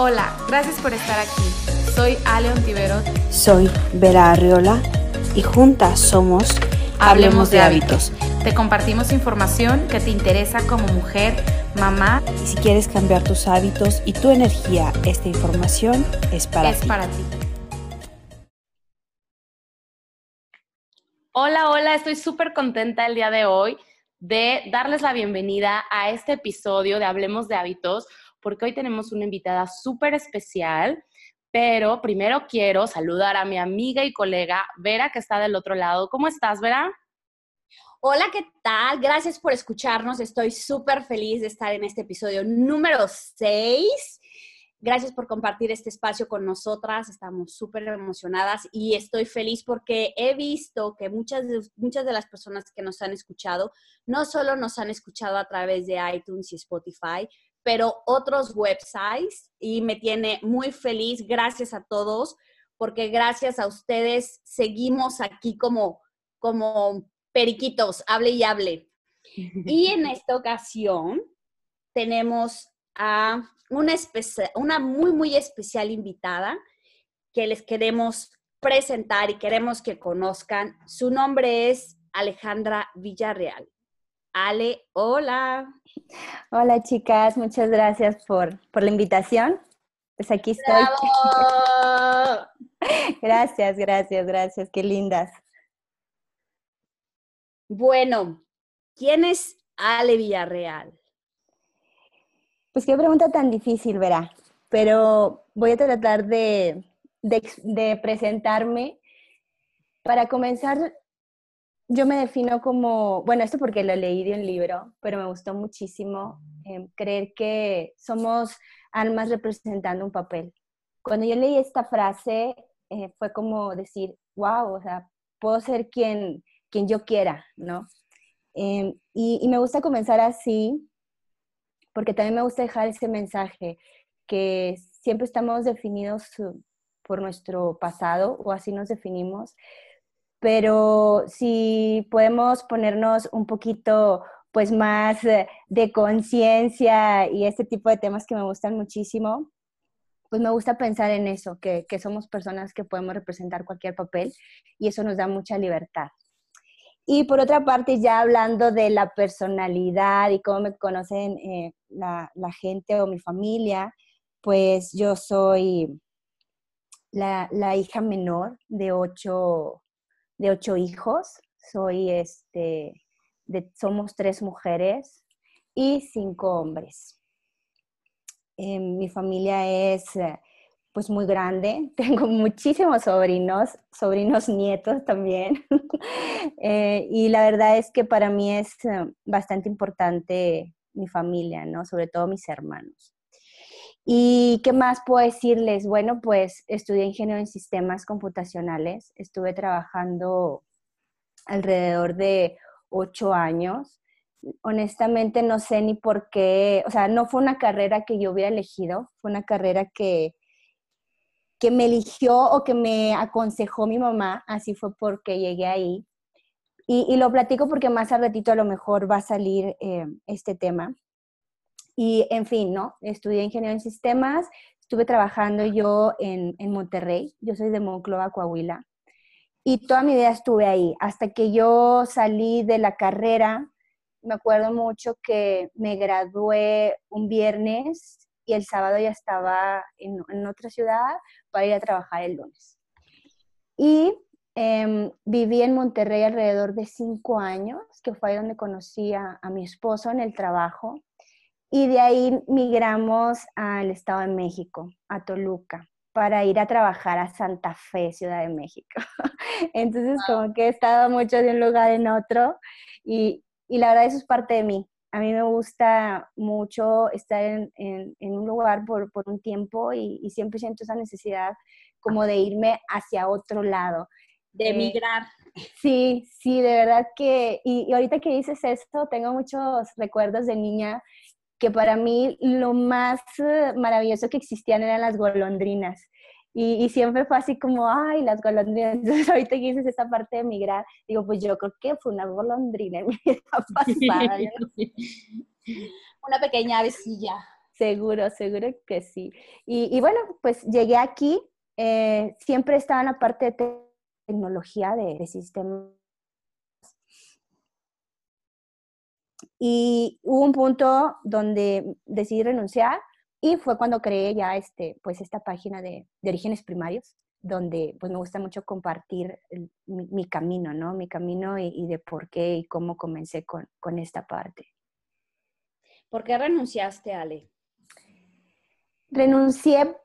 Hola, gracias por estar aquí. Soy Ale Ontiveros. Soy Vera Arriola y juntas somos Hablemos, de, hábitos. Te compartimos información que te interesa como mujer, mamá. Y si quieres cambiar tus hábitos y tu energía, esta información es para es ti. para ti. Hola, hola, estoy súper contenta el día de hoy de darles la bienvenida a este episodio de Hablemos de Hábitos porque hoy tenemos una invitada súper especial. Pero primero quiero saludar a mi amiga y colega Vera, que está del otro lado. ¿Cómo estás, Vera? Hola, ¿qué tal? Gracias por escucharnos. Estoy súper feliz de estar en este episodio número 6. Gracias por compartir este espacio con nosotras. Estamos súper emocionadas y estoy feliz porque he visto que muchas de, muchas de las personas que nos han escuchado no solo nos han escuchado a través de iTunes y Spotify, pero otros websites y me tiene muy feliz. Gracias a todos, porque gracias a ustedes seguimos aquí como, como periquitos, hable y hable. Y en esta ocasión tenemos a una, una muy, muy especial invitada que les queremos presentar y queremos que conozcan. Su nombre es Alejandra Villarreal. Ale, hola. Hola chicas, muchas gracias por, la invitación. Pues aquí estoy. gracias, gracias, gracias, qué lindas. Bueno, ¿quién es Ale Villarreal? Pues qué pregunta tan difícil, verá, pero voy a tratar de, de presentarme. Para comenzar, yo me defino como, bueno, esto porque lo leí de un libro, pero me gustó muchísimo em, creer que somos almas representando un papel. Cuando yo leí esta frase, eh, fue como decir, wow, o sea, puedo ser quien, quien yo quiera, ¿no? Em, y, y me gusta comenzar así, porque también me gusta dejar ese mensaje, que siempre estamos definidos por nuestro pasado, o así nos definimos, pero si podemos ponernos un poquito pues más eh, de conciencia y este tipo de temas que me gustan muchísimo, pues me gusta pensar en eso, que, que, somos personas que podemos representar cualquier papel y eso nos da mucha libertad. Y por otra parte, ya hablando de la personalidad y cómo me conocen eh, la, la, gente o mi familia, pues yo soy la, la hija menor de ocho, de ocho hijos. Soy este, de, somos tres mujeres y cinco hombres. Eh, mi familia es eh, pues muy grande. Tengo muchísimos sobrinos, sobrinos nietos también. Eh, y la verdad es que para mí es bastante importante mi familia, ¿no? Sobre todo mis hermanos. ¿Y qué más puedo decirles? Bueno, pues estudié ingeniería en sistemas computacionales, estuve trabajando alrededor de ocho años. Honestamente no sé ni por qué, o sea, no fue una carrera que yo hubiera elegido, fue una carrera que, que me eligió o que me aconsejó mi mamá, así fue porque llegué ahí. Y, lo platico porque más al ratito a lo mejor va a salir eh, este tema. Y en fin, ¿no? Estudié ingeniería en sistemas, estuve trabajando yo en, en Monterrey, yo soy de Monclova, Coahuila, y toda mi vida estuve ahí, hasta que yo salí de la carrera, me acuerdo mucho que me gradué un viernes y el sábado ya estaba en, en otra ciudad para ir a trabajar el lunes. Y eh, viví en Monterrey alrededor de cinco años, que fue ahí donde conocí a, a mi esposo en el trabajo. Y de ahí migramos al Estado de México, a Toluca, para ir a trabajar a Santa Fe, Ciudad de México. Entonces, como que he estado mucho de un lugar en otro y, y, la verdad eso es parte de mí. A mí me gusta mucho estar en, en, un lugar por, por un tiempo y, y, siempre siento esa necesidad como de irme hacia otro lado. De emigrar. Eh, sí, sí, de verdad que, y, y ahorita que dices esto, tengo muchos recuerdos de niña que para mí lo más eh, maravilloso que existían eran las golondrinas. Y, siempre fue así como, ay, las golondrinas. Entonces, ahorita que dices esa parte de migrar, digo, pues yo creo que fue una golondrina en mi vida pasada. Una pequeña avecilla. seguro, seguro que sí. Y, bueno, pues llegué aquí, eh, siempre estaba en la parte de tecnología de, de sistemas. Y hubo un punto donde decidí renunciar y fue cuando creé ya este, pues esta página de, de orígenes primarios, donde pues me gusta mucho compartir mi, camino, ¿no? Mi camino y, de por qué y cómo comencé con, con esta parte. ¿Por qué renunciaste, Ale? Renuncié,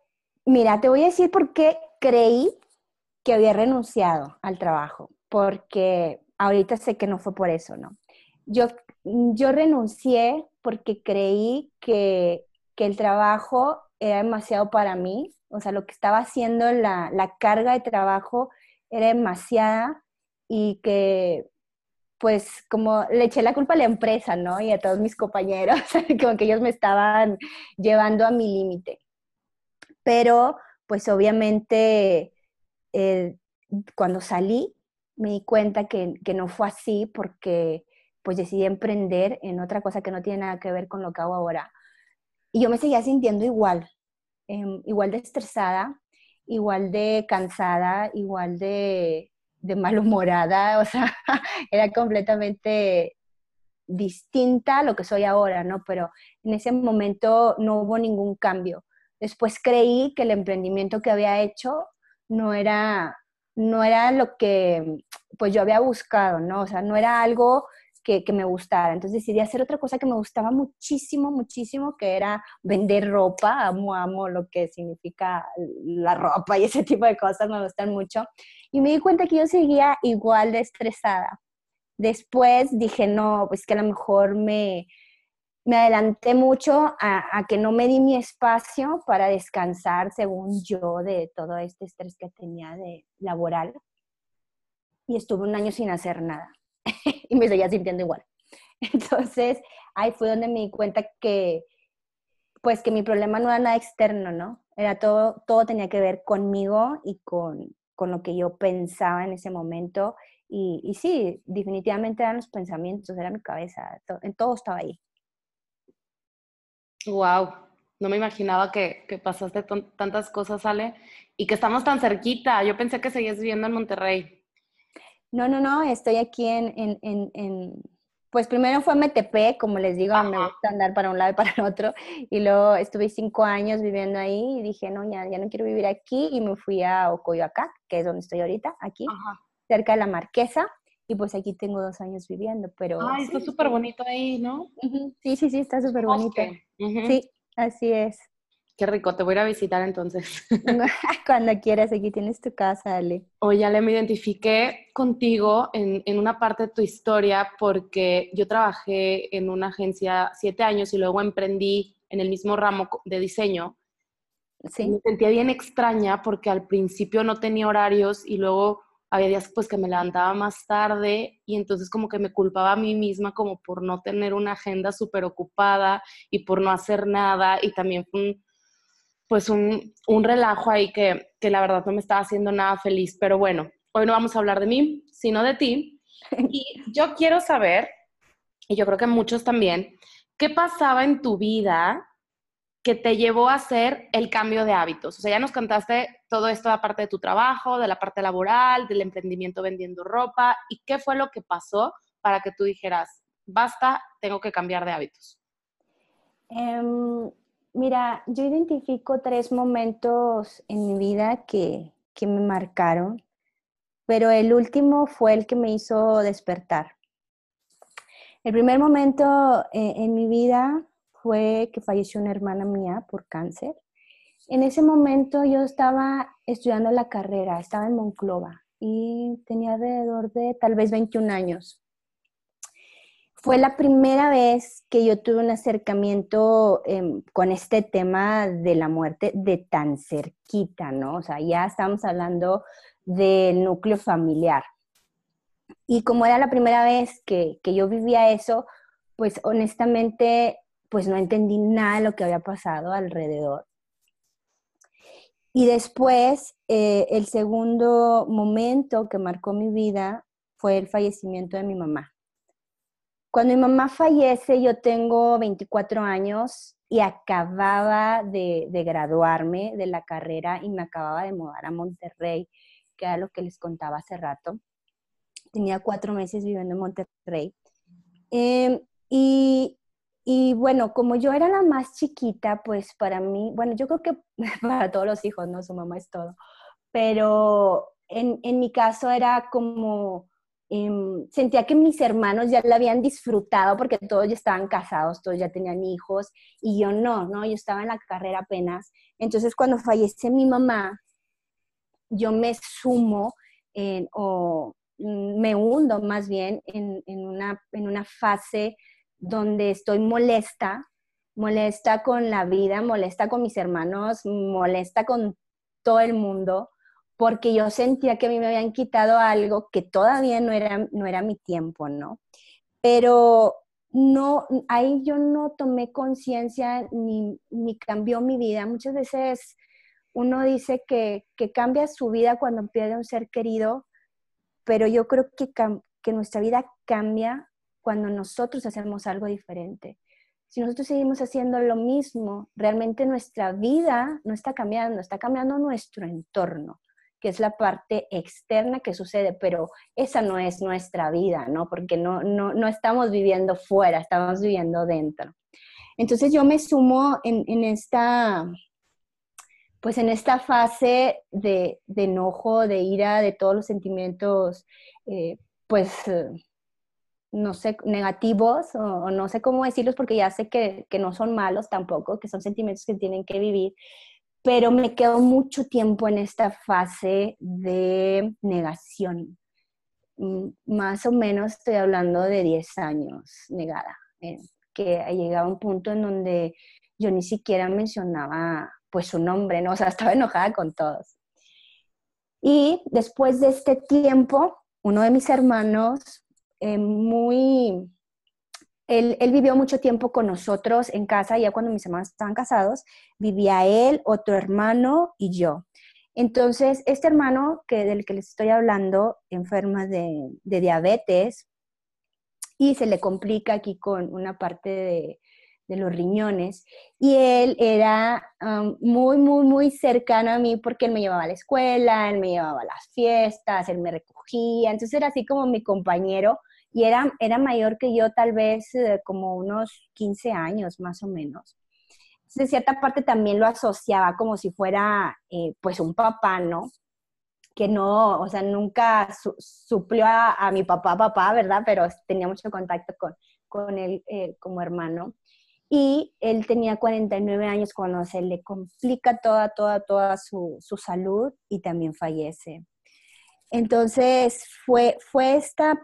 mira, te voy a decir por qué creí que había renunciado al trabajo, porque ahorita sé que no fue por eso, ¿no? Yo, yo renuncié porque creí que, que el trabajo era demasiado para mí, o sea, lo que estaba haciendo, la, la carga de trabajo era demasiada y que pues como le eché la culpa a la empresa, ¿no? Y a todos mis compañeros, como que ellos me estaban llevando a mi límite. Pero pues obviamente eh, cuando salí me di cuenta que, que, no fue así porque pues decidí emprender en otra cosa que no tiene nada que ver con lo que hago ahora. Y yo me seguía sintiendo igual, em, igual de estresada, igual de cansada, igual de, de malhumorada, o sea, era completamente distinta a lo que soy ahora, ¿no? Pero en ese momento no hubo ningún cambio. Después creí que el emprendimiento que había hecho no era, no era lo que pues yo había buscado, ¿no? O sea, no era algo que, me gustara. Entonces decidí hacer otra cosa que me gustaba muchísimo, muchísimo, que era vender ropa. Amo, amo lo que significa la ropa y ese tipo de cosas, me gustan mucho. Y me di cuenta que yo seguía igual de estresada. Después dije, no, pues que a lo mejor me, me adelanté mucho a, a, que no me di mi espacio para descansar, según yo, de todo este estrés que tenía de laboral. Y estuve un año sin hacer nada. y me seguía sintiendo igual. Entonces, ahí fue donde me di cuenta que, pues que mi problema no era nada externo, ¿no? Era todo, todo tenía que ver conmigo y con, con lo que yo pensaba en ese momento. Y, y, sí, definitivamente eran los pensamientos, era mi cabeza, en todo estaba ahí. Wow, no me imaginaba que, que pasaste tantas cosas, Ale, y que estamos tan cerquita. Yo pensé que seguías viviendo en Monterrey. No, no, no, estoy aquí en, en, en, en pues primero fue MTP, como les digo, me gusta andar para un lado y para el otro, y luego estuve cinco años viviendo ahí y dije, no, ya, ya no quiero vivir aquí, y me fui a Ocoyoacá, que es donde estoy ahorita, aquí, cerca de la Marquesa, y pues aquí tengo dos años viviendo, pero... Ay, está súper bonito ahí, ¿no? Sí, sí, sí, está súper bonito. Sí, así es. Qué rico, te voy a ir a visitar entonces. Cuando quieras, aquí tienes tu casa, Ale. Oye, Ale, me identifiqué contigo en, en, una parte de tu historia porque yo trabajé en una agencia siete años y luego emprendí en el mismo ramo de diseño. Sí. Me sentía bien extraña porque al principio no tenía horarios y luego había días pues que me levantaba más tarde y entonces como que me culpaba a mí misma como por no tener una agenda súper ocupada y por no hacer nada y también fue un pues un, un relajo ahí que, que, la verdad no me estaba haciendo nada feliz. Pero bueno, hoy no vamos a hablar de mí, sino de ti. Y yo quiero saber, y yo creo que muchos también, ¿qué pasaba en tu vida que te llevó a hacer el cambio de hábitos? O sea, ya nos contaste todo esto de la parte de tu trabajo, de la parte laboral, del emprendimiento vendiendo ropa, y qué fue lo que pasó para que tú dijeras, basta, tengo que cambiar de hábitos. Um Mira, yo identifico tres momentos en mi vida que, me marcaron, pero el último fue el que me hizo despertar. El primer momento eh, en mi vida fue que falleció una hermana mía por cáncer. En ese momento yo estaba estudiando la carrera, estaba en Monclova y tenía alrededor de tal vez 21 años fue la primera vez que yo tuve un acercamiento em, con este tema de la muerte de tan cerquita, ¿no? O sea, ya estamos hablando del núcleo familiar. Y como era la primera vez que, yo vivía eso, pues honestamente, pues no entendí nada de lo que había pasado alrededor. Y después, eh, el segundo momento que marcó mi vida fue el fallecimiento de mi mamá. Cuando mi mamá fallece, yo tengo 24 años y acababa de, de, graduarme de la carrera y me acababa de mudar a Monterrey, que era lo que les contaba hace rato. Tenía cuatro meses viviendo en Monterrey. Em, y, y bueno, como yo era la más chiquita, pues para mí, bueno, yo creo que para todos los hijos, ¿no? Su mamá es todo. Pero en, en mi caso era como, em, sentía que mis hermanos ya la habían disfrutado porque todos ya estaban casados, todos ya tenían hijos y yo no, ¿no? Yo estaba en la carrera apenas. Entonces cuando fallece mi mamá, yo me sumo en, o me hundo más bien en, en, una, en una fase donde estoy molesta, molesta con la vida, molesta con mis hermanos, molesta con todo el mundo, porque yo sentía que a mí me habían quitado algo que todavía no era, no era mi tiempo, ¿no? Pero no, ahí yo no tomé conciencia ni, ni, cambió mi vida. Muchas veces uno dice que, que, cambia su vida cuando pierde un ser querido, pero yo creo que, que nuestra vida cambia cuando nosotros hacemos algo diferente. Si nosotros seguimos haciendo lo mismo, realmente nuestra vida no está cambiando, está cambiando nuestro entorno, que es la parte externa que sucede, pero esa no es nuestra vida, ¿no? Porque no, no, no estamos viviendo fuera, estamos viviendo dentro. Entonces yo me sumo en, en esta, pues en esta fase de, de, enojo, de ira, de todos los sentimientos, eh, pues no sé, negativos o, no sé cómo decirlos porque ya sé que, que, no son malos tampoco, que son sentimientos que tienen que vivir, pero me quedo mucho tiempo en esta fase de negación. Mm, más o menos estoy hablando de 10 años negada, eh, que ha llegado a un punto en donde yo ni siquiera mencionaba pues su nombre, ¿no? O sea, estaba enojada con todos. Y después de este tiempo, uno de mis hermanos eh, muy... Él, vivió mucho tiempo con nosotros en casa, ya cuando mis hermanos estaban casados, vivía él, otro hermano y yo. Entonces, este hermano que, del que les estoy hablando, enferma de, diabetes y se le complica aquí con una parte de, los riñones. Y él era muy, muy, muy cercano a mí porque él me llevaba a la escuela, él me llevaba a las fiestas, él me recogía. Entonces era así como mi compañero y era, era mayor que yo tal vez eh, como unos 15 años más o menos. Entonces, de cierta parte también lo asociaba como si fuera eh, pues un papá, ¿no? Que no, o sea, nunca suplió a, mi papá, papá, ¿verdad? Pero tenía mucho contacto con, con él eh, como hermano. Y él tenía 49 años cuando se le complica toda, toda, toda su, su salud y también fallece. Entonces, fue, fue esta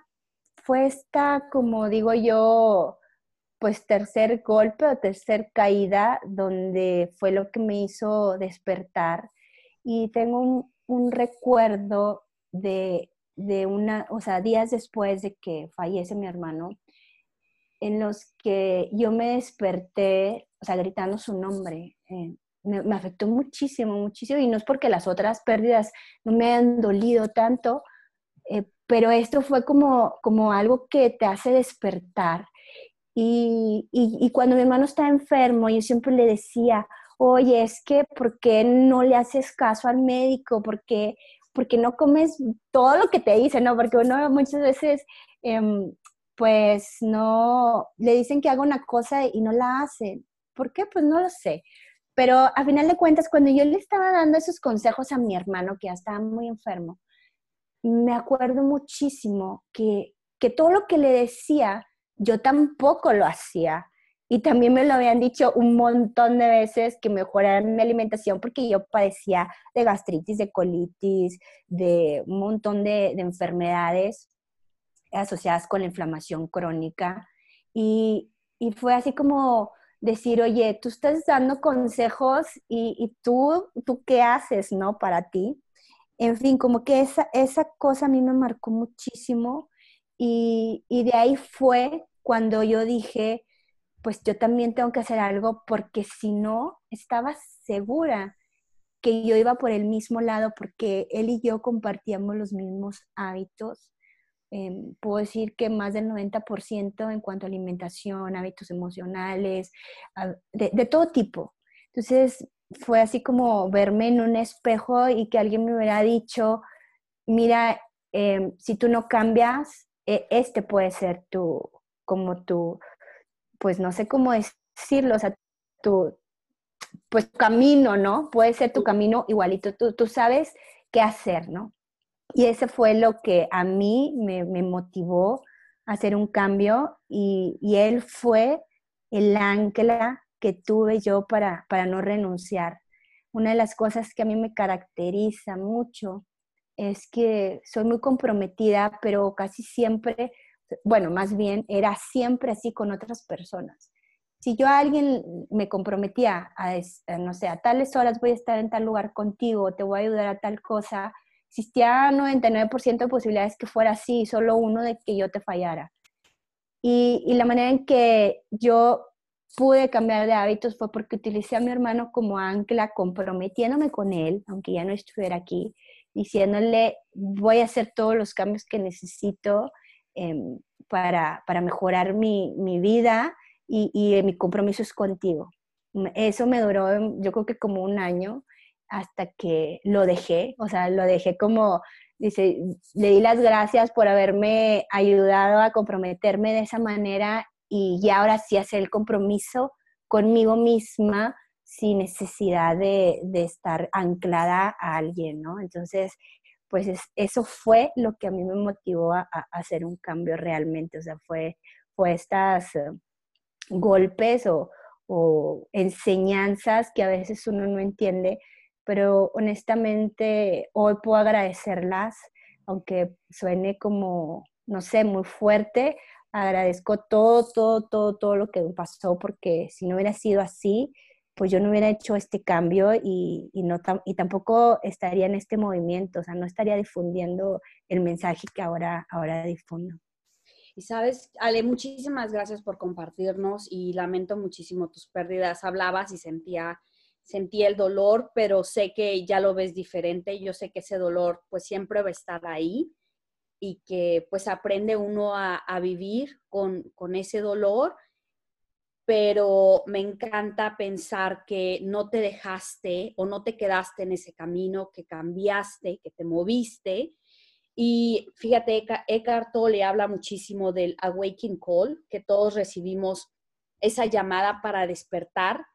fue esta, como digo yo, pues tercer golpe o tercer caída, donde fue lo que me hizo despertar. Y tengo un, recuerdo de, de, una, o sea, días después de que fallece mi hermano, en los que yo me desperté, o sea, gritando su nombre. Eh, me, afectó muchísimo, muchísimo, y no es porque las otras pérdidas no me han dolido tanto, pero esto fue como, como algo que te hace despertar. Y, y, cuando mi hermano estaba enfermo, yo siempre le decía, oye, es que, ¿por qué no le haces caso al médico? ¿Por qué, no comes todo lo que te dice? ¿no? Porque uno muchas veces, em, pues, no, le dicen que haga una cosa y no la hace. ¿Por qué? Pues no lo sé. Pero a final de cuentas, cuando yo le estaba dando esos consejos a mi hermano, que ya estaba muy enfermo, me acuerdo muchísimo que, que todo lo que le decía, yo tampoco lo hacía. Y también me lo habían dicho un montón de veces que mejorara mi alimentación porque yo padecía de gastritis, de colitis, de un montón de, de enfermedades asociadas con la inflamación crónica. Y, y, fue así como decir, oye, tú estás dando consejos y, y, tú, tú qué haces, ¿no? Para ti. En fin, como que esa, esa cosa a mí me marcó muchísimo y, y de ahí fue cuando yo dije, pues yo también tengo que hacer algo porque si no, estaba segura que yo iba por el mismo lado porque él y yo compartíamos los mismos hábitos, em, puedo decir que más del 90% en cuanto a alimentación, hábitos emocionales, de, de todo tipo. Entonces, fue así como verme en un espejo y que alguien me hubiera dicho, mira, em, si tú no cambias, e, este puede ser tu, como tu, pues no sé cómo decirlo, o sea, tu, pues camino, ¿no? Puede ser tu camino igualito, tú, tú sabes qué hacer, ¿no? Y ese fue lo que a mí me, me motivó a hacer un cambio y, y él fue el ancla que tuve yo para, para no renunciar. Una de las cosas que a mí me caracteriza mucho es que soy muy comprometida, pero casi siempre, bueno, más bien era siempre así con otras personas. Si yo a alguien me comprometía a, no sé, a tales horas voy a estar en tal lugar contigo, te voy a ayudar a tal cosa, existía 99% de posibilidades que fuera así, solo uno de que yo te fallara. Y, y la manera en que yo pude cambiar de hábitos fue porque utilicé a mi hermano como ancla, comprometiéndome con él, aunque ya no estuviera aquí, diciéndole, voy a hacer todos los cambios que necesito em, para, para, mejorar mi, mi vida y, y, mi compromiso es contigo. Eso me duró, yo creo que como un año, hasta que lo dejé, o sea, lo dejé como, dice, le di las gracias por haberme ayudado a comprometerme de esa manera y ya ahora sí hacer el compromiso conmigo misma sin necesidad de, estar anclada a alguien, ¿no? Entonces, pues eso fue lo que a mí me motivó a, hacer un cambio realmente, o sea, fue, fue estas eh, golpes o, o enseñanzas que a veces uno no entiende, pero honestamente hoy puedo agradecerlas, aunque suene como, no sé, muy fuerte, agradezco todo, todo, todo, todo lo que pasó, porque si no hubiera sido así, pues yo no hubiera hecho este cambio y, y, no y tampoco estaría en este movimiento, o sea, no estaría difundiendo el mensaje que ahora, ahora difundo. Y sabes, Ale, muchísimas gracias por compartirnos y lamento muchísimo tus pérdidas. Hablabas y sentía, sentía el dolor, pero sé que ya lo ves diferente. Yo sé que ese dolor pues siempre va a estar ahí y que pues aprende uno a, vivir con, con, ese dolor, pero me encanta pensar que no te dejaste o no te quedaste en ese camino, que cambiaste, que te moviste. Y fíjate, Eckhart Tolle habla muchísimo del awakening call, que todos recibimos esa llamada para despertar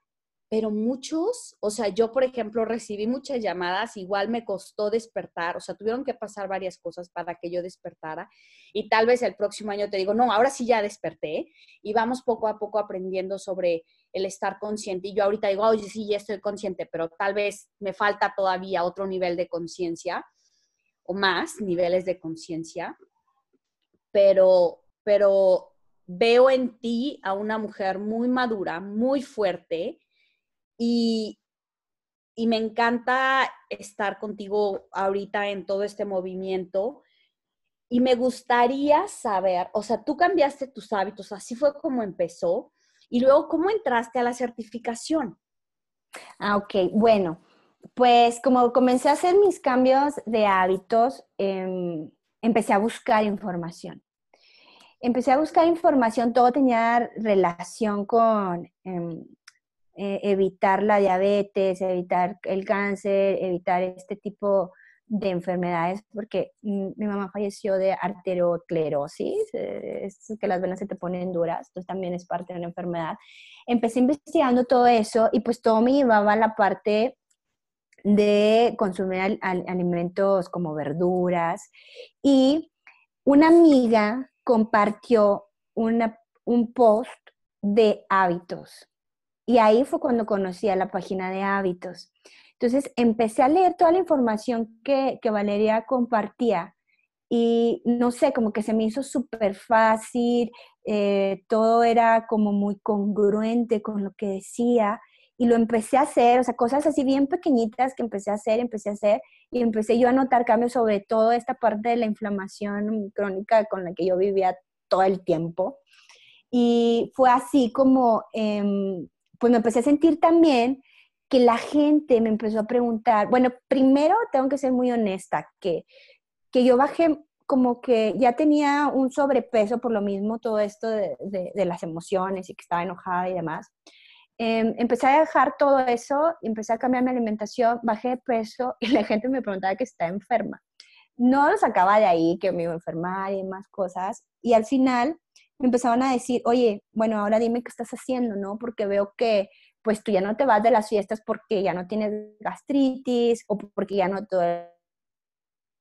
pero muchos, o sea, yo por ejemplo recibí muchas llamadas, igual me costó despertar, o sea, tuvieron que pasar varias cosas para que yo despertara y tal vez el próximo año te digo, no, ahora sí ya desperté y vamos poco a poco aprendiendo sobre el estar consciente y yo ahorita digo, oye, sí, ya estoy consciente, pero tal vez me falta todavía otro nivel de conciencia o más niveles de conciencia, pero, pero veo en ti a una mujer muy madura, muy fuerte, y, me encanta estar contigo ahorita en todo este movimiento. Y me gustaría saber, o sea, tú cambiaste tus hábitos, así fue como empezó. Y luego, ¿cómo entraste a la certificación? Ah, ok, bueno, pues como comencé a hacer mis cambios de hábitos, em, empecé a buscar información. Empecé a buscar información, todo tenía relación con em, eh, evitar la diabetes, evitar el cáncer, evitar este tipo de enfermedades, porque mi mamá falleció de arteriosclerosis, eh, es que las venas se te ponen duras, entonces también es parte de una enfermedad. Empecé investigando todo eso y pues todo me llevaba a la parte de consumir alimentos como verduras y una amiga compartió un post de hábitos y ahí fue cuando conocí a la página de hábitos. Entonces empecé a leer toda la información que, Valeria compartía y no sé, como que se me hizo súper fácil, eh, todo era como muy congruente con lo que decía y lo empecé a hacer, o sea, cosas así bien pequeñitas que empecé a hacer, empecé a hacer y empecé yo a notar cambios sobre todo esta parte de la inflamación crónica con la que yo vivía todo el tiempo. Y fue así como em, pues me empecé a sentir también que la gente me empezó a preguntar, bueno, primero tengo que ser muy honesta, que, que yo bajé como que ya tenía un sobrepeso por lo mismo, todo esto de, las emociones y que estaba enojada y demás. Em, empecé a dejar todo eso, empecé a cambiar mi alimentación, bajé de peso y la gente me preguntaba que está enferma. No lo sacaba de ahí, que me iba a enfermar y demás cosas. Y al final me empezaban a decir, oye, bueno, ahora dime qué estás haciendo, ¿no? Porque veo que pues tú ya no te vas de las fiestas porque ya no tienes gastritis o porque ya no te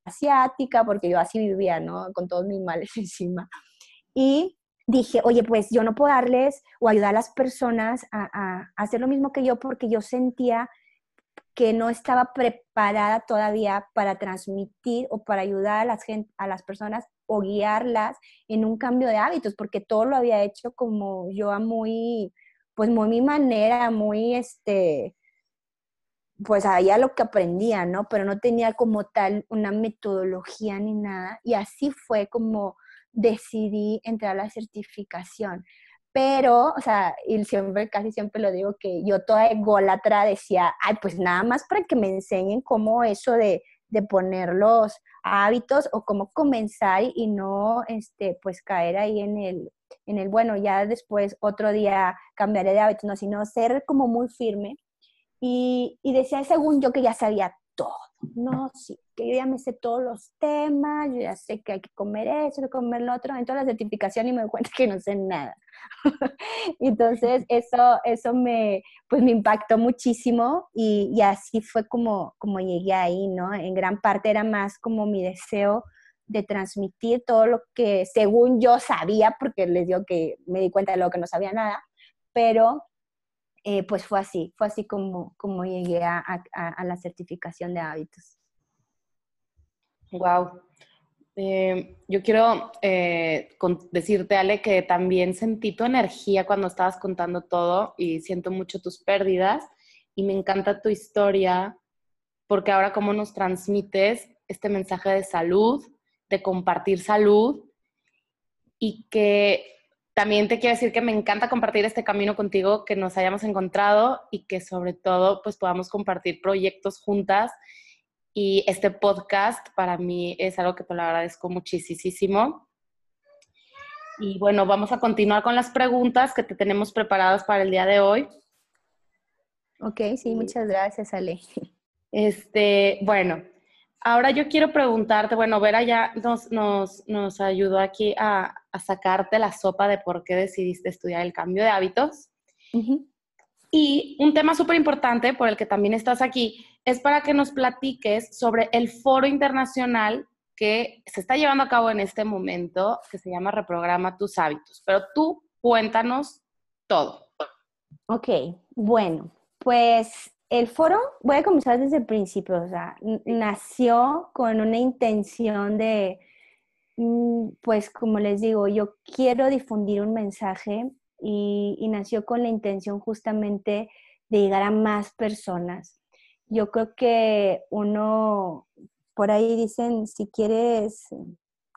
asiática, porque yo así vivía, ¿no? Con todos mis males encima. Y dije, oye, pues yo no puedo darles o ayudar a las personas a, hacer lo mismo que yo porque yo sentía que no estaba preparada todavía para transmitir o para ayudar a las, a las personas o guiarlas en un cambio de hábitos, porque todo lo había hecho como yo a muy, pues muy mi manera, muy este, pues había lo que aprendía, ¿no? Pero no tenía como tal una metodología ni nada. Y así fue como decidí entrar a la certificación. Pero, o sea, y siempre, casi siempre lo digo que yo toda ególatra decía, ay, pues nada más para que me enseñen cómo eso de, de poner los hábitos o cómo comenzar y no, este, pues caer ahí en el, en el, bueno, ya después otro día cambiaré de hábitos, no, sino ser como muy firme y, decía, según yo, que ya sabía todo, ¿no? Sí, que yo ya me sé todos los temas, yo ya sé que hay que comer eso, que comer lo otro, en toda la certificación y me doy cuenta que no sé nada. Entonces, eso, eso me, pues me impactó muchísimo y, y, así fue como, como llegué ahí, ¿no? En gran parte era más como mi deseo de transmitir todo lo que según yo sabía, porque les digo que me di cuenta de lo que no sabía nada, pero eh, pues fue así, fue así como, como llegué a, la certificación de hábitos. Wow. Eh, yo quiero eh, decirte, Ale, que también sentí tu energía cuando estabas contando todo y siento mucho tus pérdidas y me encanta tu historia porque ahora cómo nos transmites este mensaje de salud, de compartir salud y que también te quiero decir que me encanta compartir este camino contigo, que nos hayamos encontrado y que sobre todo pues podamos compartir proyectos juntas. Y este podcast para mí es algo que te lo agradezco muchísimo. Y bueno, vamos a continuar con las preguntas que te tenemos preparadas para el día de hoy. Ok, sí, muchas gracias, Ale. Este, bueno, Ahora yo quiero preguntarte, bueno, Vera ya nos, nos, nos ayudó aquí a, a, sacarte la sopa de por qué decidiste estudiar el cambio de hábitos. Y un tema súper importante por el que también estás aquí es para que nos platiques sobre el foro internacional que se está llevando a cabo en este momento, que se llama Reprograma tus hábitos. Pero tú cuéntanos todo. Ok, bueno, pues el foro, voy a comenzar desde el principio, o sea, nació con una intención de, mm, pues como les digo, yo quiero difundir un mensaje y, nació con la intención justamente de llegar a más personas. Yo creo que uno, por ahí dicen, si quieres,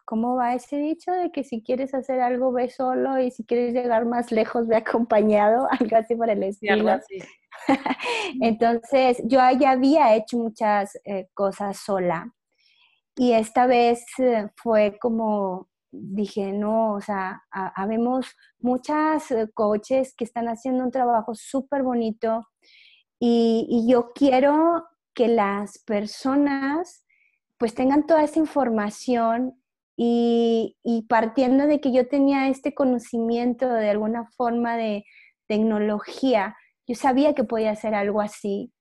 ¿cómo va ese dicho? De que si quieres hacer algo, ve solo y si quieres llegar más lejos, ve acompañado, algo así por el estilo. Sí, Entonces, yo ya había hecho muchas eh, cosas sola y esta vez eh, fue como dije, no, o sea, habemos muchas eh, coaches que están haciendo un trabajo súper bonito y, yo quiero que las personas pues tengan toda esa información y, partiendo de que yo tenía este conocimiento de alguna forma de tecnología, yo sabía que podía hacer algo así.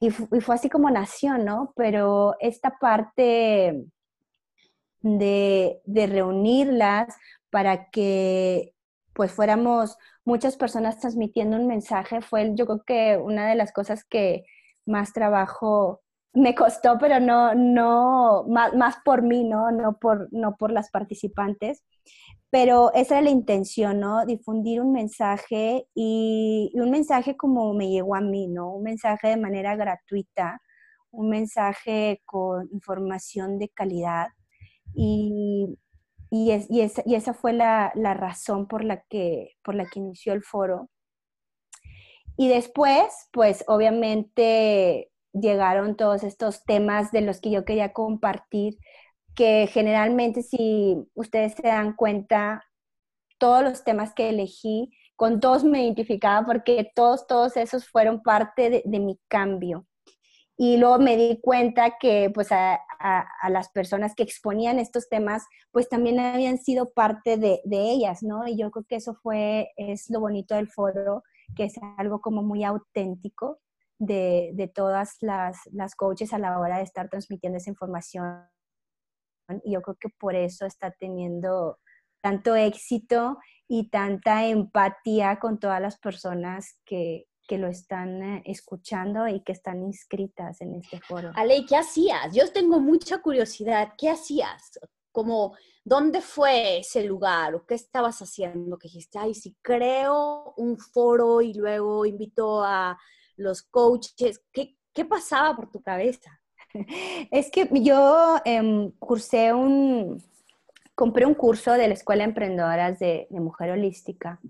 Y, fue así como nació, ¿no? Pero esta parte de reunirlas para que pues fuéramos muchas personas transmitiendo un mensaje fue yo creo que una de las cosas que más trabajo me costó, pero no, no, más, más, por mí, ¿no? No por, no por las participantes. Pero esa es la intención, ¿no? Difundir un mensaje y, un mensaje como me llegó a mí, ¿no? Un mensaje de manera gratuita, un mensaje con información de calidad. Y, y, esa, y esa, fue la, razón por la, que, por la que inició el foro. Y después, pues obviamente llegaron todos estos temas de los que yo quería compartir que generalmente si ustedes se dan cuenta, todos los temas que elegí, con todos me identificaba porque todos, todos esos fueron parte de mi cambio. Y luego me di cuenta que pues a, a, las personas que exponían estos temas, pues también habían sido parte de, de, ellas, ¿no? Y yo creo que eso fue, es lo bonito del foro, que es algo como muy auténtico de, de todas las, las coaches a la hora de estar transmitiendo esa información. Y yo creo que por eso está teniendo tanto éxito y tanta empatía con todas las personas que, que lo están eh, escuchando y que están inscritas en este foro. Ale, ¿qué hacías? Yo tengo mucha curiosidad. ¿Qué hacías? Como, ¿dónde fue ese lugar o qué estabas haciendo? Que dijiste, ay, si creo un foro y luego invito a los coaches. ¿Qué, qué pasaba por tu cabeza? Es que yo em, cursé un, compré un curso de la Escuela de Emprendedoras de, de Mujer Holística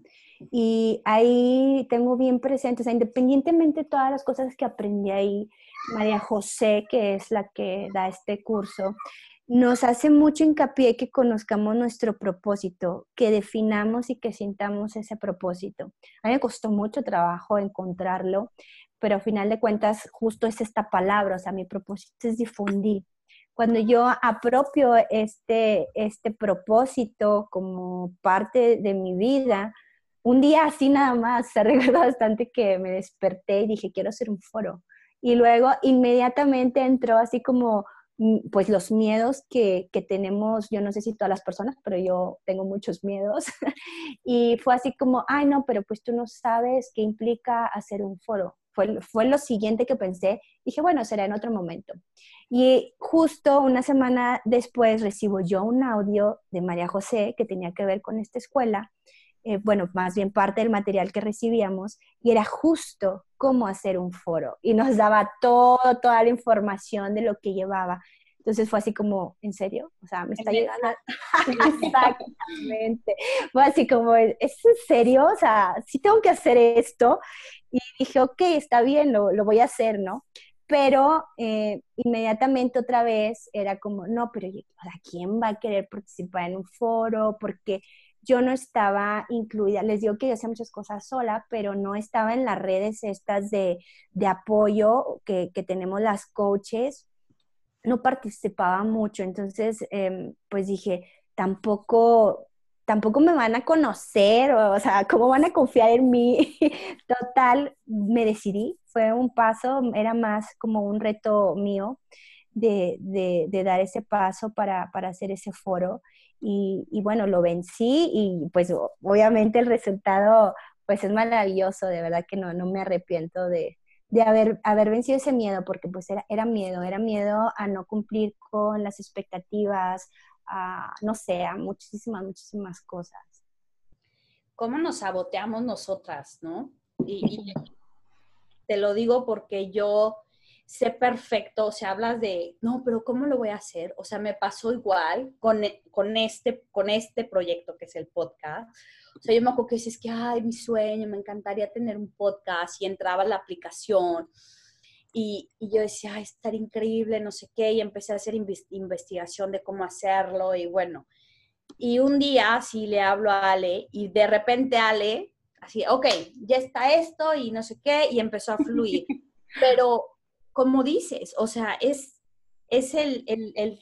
y ahí tengo bien presente, o sea, independientemente de todas las cosas que aprendí ahí, María José, que es la que da este curso, nos hace mucho hincapié que conozcamos nuestro propósito, que definamos y que sintamos ese propósito. A mí me costó mucho trabajo encontrarlo, pero al final de cuentas justo es esta palabra, o sea, mi propósito es difundir. Cuando yo apropio este, este propósito como parte de mi vida, un día así nada más, se recuerda bastante que me desperté y dije, quiero hacer un foro. Y luego inmediatamente entró así como, mm, pues los miedos que, que tenemos, yo no sé si todas las personas, pero yo tengo muchos miedos. y fue así como, ay no, pero pues tú no sabes qué implica hacer un foro. Fue, fue lo siguiente que pensé. Dije, bueno, será en otro momento. Y justo una semana después recibo yo un audio de María José que tenía que ver con esta escuela eh, bueno, más bien parte del material que recibíamos, y era justo cómo hacer un foro. Y nos daba todo, toda la información de lo que llevaba. Entonces fue así como, ¿en serio? O sea, me está llegando. Exactamente. Fue así como, ¿es en serio? O sea, sí tengo que hacer esto. Y dije, ok, está bien, lo, lo voy a hacer, ¿no? Pero eh, inmediatamente otra vez era como, no, pero ¿quién va a querer participar en un foro? Porque yo no estaba incluida, les digo que yo hacía muchas cosas sola, pero no estaba en las redes estas de, apoyo que, tenemos las coaches, no participaba mucho, entonces em, pues dije, tampoco, tampoco me van a conocer, o, sea, ¿cómo van a confiar en mí? Total, me decidí, fue un paso, era más como un reto mío de, de, dar ese paso para, para hacer ese foro y, bueno, lo vencí y pues obviamente el resultado pues es maravilloso, de verdad que no, no me arrepiento de, de haber, haber vencido ese miedo, porque pues era, era miedo, era miedo a no cumplir con las expectativas, a, no sé, a muchísimas, muchísimas cosas. ¿Cómo nos saboteamos nosotras, no? y te lo digo porque yo sé perfecto, o sea, hablas de, no, pero ¿cómo lo voy a hacer? O sea, me pasó igual con, e, con, este, con este proyecto que es el podcast. O sea, yo me acuerdo que dices que, ay, mi sueño, me encantaría tener un podcast y entraba la aplicación. Y, y, yo decía, ay, estar increíble, no sé qué, y empecé a hacer investigación de cómo hacerlo y bueno. Y un día sí le hablo a Ale y de repente Ale, así, ok, ya está esto y no sé qué, y empezó a fluir. Pero como dices, o sea, es, es el, el,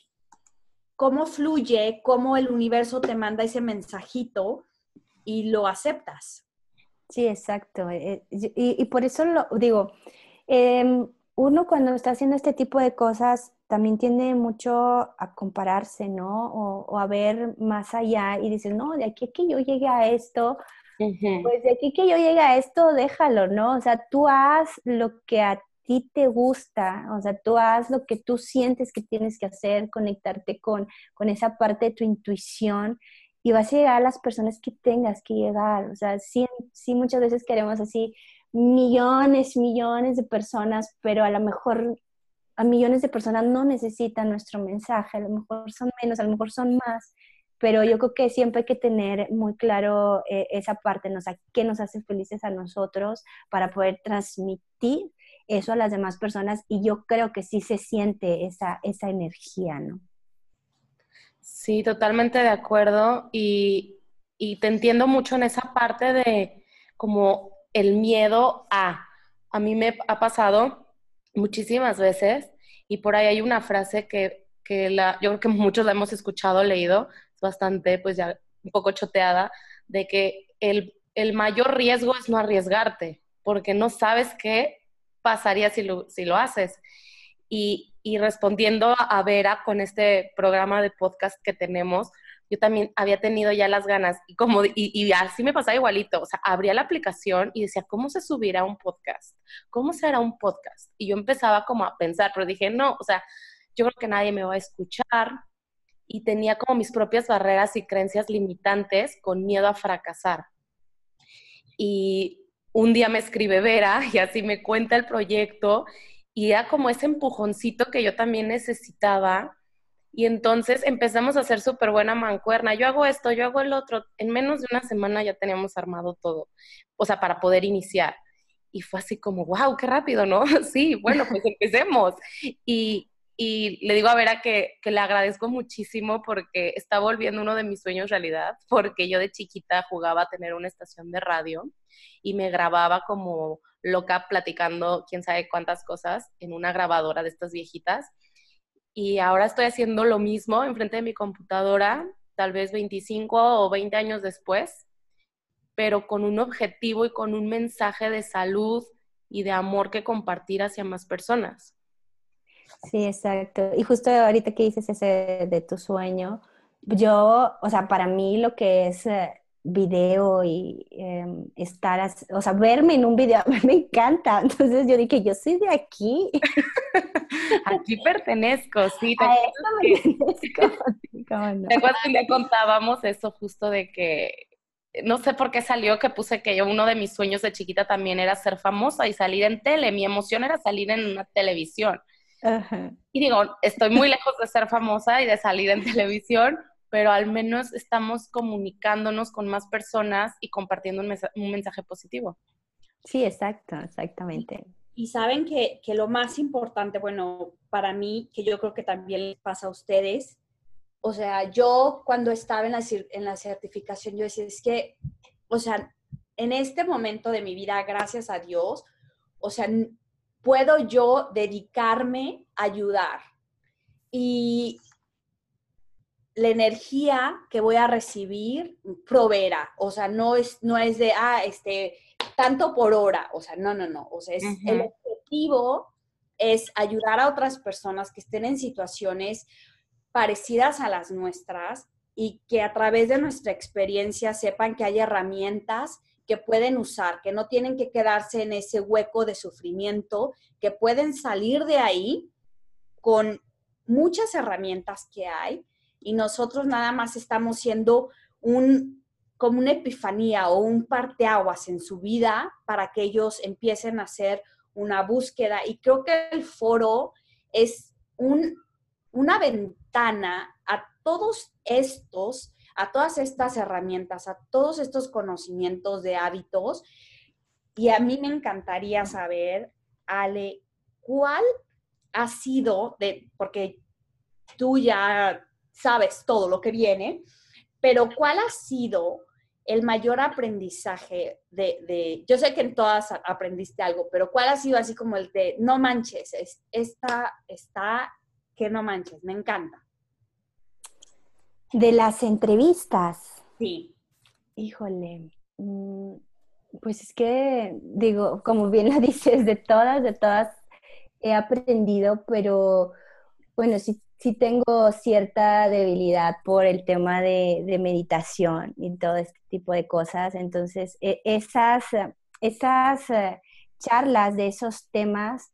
cómo fluye, cómo el universo te manda ese mensajito y lo aceptas. Sí, exacto. Eh, y, por eso lo digo, em, uno cuando está haciendo este tipo de cosas también tiende mucho a compararse, ¿no? O, a ver más allá y dices, no, de aquí que yo llegue a esto, pues de aquí que yo llegue a esto, déjalo, ¿no? O sea, tú haz lo que a ti te gusta, o sea, tú haz lo que tú sientes que tienes que hacer, conectarte con, con esa parte de tu intuición y vas a llegar a las personas que tengas que llegar. O sea, sí, sí muchas veces queremos así millones, millones de personas, pero a lo mejor a millones de personas no necesitan nuestro mensaje, a lo mejor son menos, a lo mejor son más, pero yo creo que siempre hay que tener muy claro eh, esa parte, ¿no? o sea, qué nos hace felices a nosotros para poder transmitir eso a las demás personas y yo creo que sí se siente esa, esa energía, ¿no? Sí, totalmente de acuerdo y, y te entiendo mucho en esa parte de como el miedo a. A mí me ha pasado muchísimas veces y por ahí hay una frase que, que la, yo creo que muchos la hemos escuchado, leído, es bastante pues ya un poco choteada, de que el, el mayor riesgo es no arriesgarte, porque no sabes qué pasaría si lo, si lo haces. Y, y respondiendo a Vera con este programa de podcast que tenemos, yo también había tenido ya las ganas y como y, así me pasaba igualito, o sea, abría la aplicación y decía, ¿cómo se subirá un podcast? ¿Cómo será un podcast? Y yo empezaba como a pensar, pero dije, no, o sea, yo creo que nadie me va a escuchar y tenía como mis propias barreras y creencias limitantes con miedo a fracasar. Y un día me escribe Vera y así me cuenta el proyecto y era como ese empujoncito que yo también necesitaba y entonces empezamos a hacer súper buena mancuerna. Yo hago esto, yo hago el otro. En menos de una semana ya teníamos armado todo, o sea, para poder iniciar. Y fue así como, wow, qué rápido, ¿no? sí, bueno, pues empecemos. Y, y le digo a Vera que, que, le agradezco muchísimo porque está volviendo uno de mis sueños realidad, porque yo de chiquita jugaba a tener una estación de radio y me grababa como loca platicando quién sabe cuántas cosas en una grabadora de estas viejitas y ahora estoy haciendo lo mismo enfrente de mi computadora, tal vez 25 o 20 años después, pero con un objetivo y con un mensaje de salud y de amor que compartir hacia más personas. Sí, exacto. Y justo ahorita que dices ese de tu sueño, yo, o sea, para mí lo que es eh, video y em, estar, o sea, verme en un video, me encanta. Entonces yo dije, yo soy de aquí. aquí pertenezco, sí. ¿Te A pertenezco. ¿Te contábamos eso justo de que, no sé por qué salió que puse que yo, uno de mis sueños de chiquita también era ser famosa y salir en tele. Mi emoción era salir en una televisión. Y digo, estoy muy lejos de ser famosa y de salir en televisión, pero al menos estamos comunicándonos con más personas y compartiendo un, mensaje, positivo. Sí, exacto, exactamente. Y saben que, que, lo más importante, bueno, para mí, que yo creo que también les pasa a ustedes, o sea, yo cuando estaba en la, en la certificación, yo decía, es que, o sea, en este momento de mi vida, gracias a Dios, o sea, puedo yo dedicarme a ayudar. Y, la energía que voy a recibir proveerá, o sea, no es, no es de, ah, este, tanto por hora, o sea, no, no, no, o sea, es, el objetivo es ayudar a otras personas que estén en situaciones parecidas a las nuestras y que a través de nuestra experiencia sepan que hay herramientas que pueden usar, que no tienen que quedarse en ese hueco de sufrimiento, que pueden salir de ahí con muchas herramientas que hay y nosotros nada más estamos siendo un, como una epifanía o un parteaguas en su vida para que ellos empiecen a hacer una búsqueda. Y creo que el foro es un, una ventana a todos estos, a todas estas herramientas, a todos estos conocimientos de hábitos. Y a mí me encantaría saber, Ale, ¿cuál ha sido, de, porque tú ya sabes todo lo que viene, pero ¿cuál ha sido el mayor aprendizaje de, yo sé que en todas aprendiste algo, pero ¿cuál ha sido así como el de, no manches, esta está, que no manches, me encanta? De las entrevistas. Sí. Híjole, mm, pues es que, digo, como bien lo dices, de todas, de todas he aprendido, pero bueno, sí sí tengo cierta debilidad por el tema de, meditación y todo este tipo de cosas. Entonces, e, esas, esas eh, charlas de esos temas,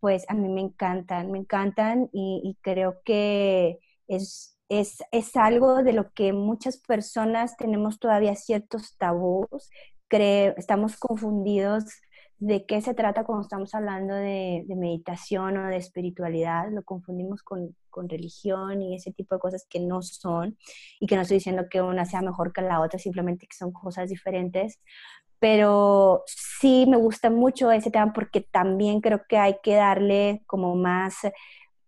pues a mí me encantan, me encantan y, creo que es, es, es, algo de lo que muchas personas tenemos todavía ciertos tabús, estamos confundidos de qué se trata cuando estamos hablando de, meditación o de espiritualidad. Lo confundimos con, religión y ese tipo de cosas que no son y que no estoy diciendo que una sea mejor que la otra, simplemente que son cosas diferentes. Pero sí me gusta mucho ese tema porque también creo que hay que darle como más...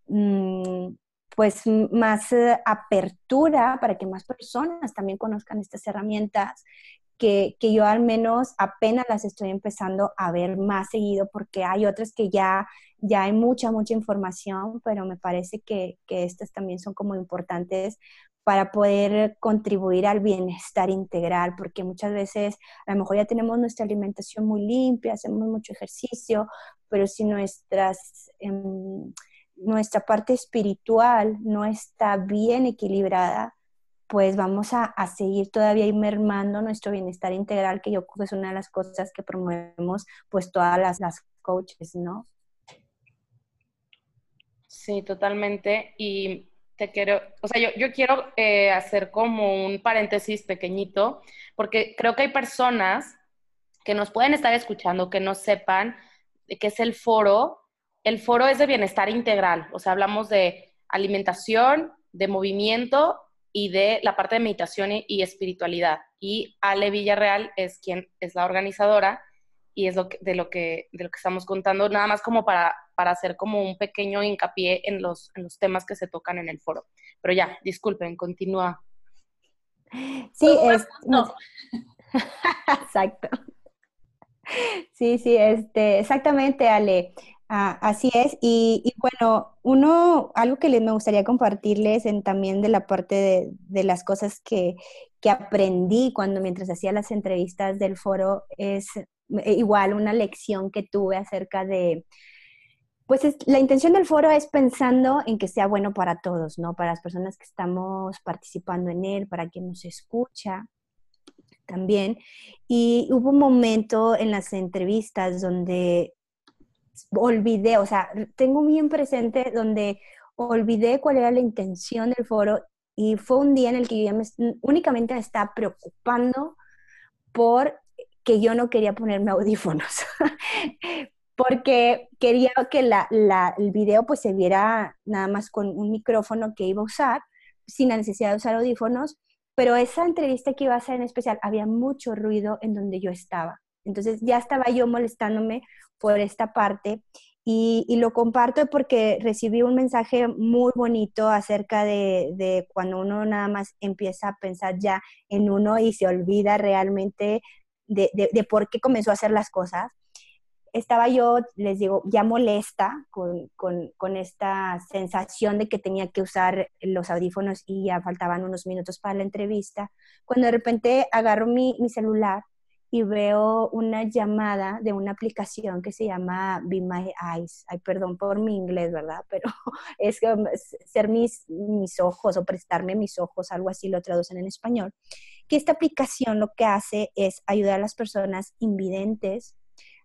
Mm, pues más eh, apertura para que más personas también conozcan estas herramientas que, yo al menos apenas las estoy empezando a ver más seguido porque hay otras que ya, ya hay mucha, mucha información, pero me parece que, que estas también son como importantes para poder contribuir al bienestar integral, porque muchas veces a lo mejor ya tenemos nuestra alimentación muy limpia, hacemos mucho ejercicio, pero si nuestras, em, nuestra parte espiritual no está bien equilibrada, pues vamos a, seguir todavía mermando nuestro bienestar integral, que yo creo que es una de las cosas que promovemos pues todas las, las coaches, ¿no? Sí, totalmente. Y te quiero, o sea, yo, yo quiero eh, hacer como un paréntesis pequeñito, porque creo que hay personas que nos pueden estar escuchando que no sepan qué es el foro. El foro es de bienestar integral, o sea, hablamos de alimentación, de movimiento y de la parte de meditación y, espiritualidad. Y Ale Villarreal es quien es la organizadora y es lo de, lo que, de lo que estamos contando, nada más como para, para hacer como un pequeño hincapié en los, en los temas que se tocan en el foro. Pero ya, disculpen, continúa. Sí, es... Exacto. Sí, sí, este, exactamente, Ale. Ah, así es. Y, bueno, uno, algo que les me gustaría compartirles en, también de la parte de, de las cosas que, que, aprendí cuando mientras hacía las entrevistas del foro es eh, igual una lección que tuve acerca de, pues la intención del foro es pensando en que sea bueno para todos, ¿no? Para las personas que estamos participando en él, para quien nos escucha también. Y hubo un momento en las entrevistas donde olvidé, o sea, tengo bien presente donde olvidé cuál era la intención del foro y fue un día en el que yo me, únicamente me estaba preocupando por que yo no quería ponerme audífonos, porque quería que la, el video pues se viera nada más con un micrófono que iba a usar, sin la necesidad de usar audífonos, pero esa entrevista que iba a hacer en especial había mucho ruido en donde yo estaba. Entonces ya estaba yo molestándome por esta parte y, lo comparto porque recibí un mensaje muy bonito acerca de, cuando uno nada más empieza a pensar ya en uno y se olvida realmente de, por qué comenzó a hacer las cosas. Estaba yo, les digo, ya molesta con, con, esta sensación de que tenía que usar los audífonos y ya faltaban unos minutos para la entrevista, cuando de repente agarro mi, mi celular y veo una llamada de una aplicación que se llama Be My Eyes. Ay, perdón por mi inglés, ¿verdad? Pero es ser mis, mis ojos o prestarme mis ojos, algo así lo traducen en español. Que esta aplicación lo que hace es ayudar a las personas invidentes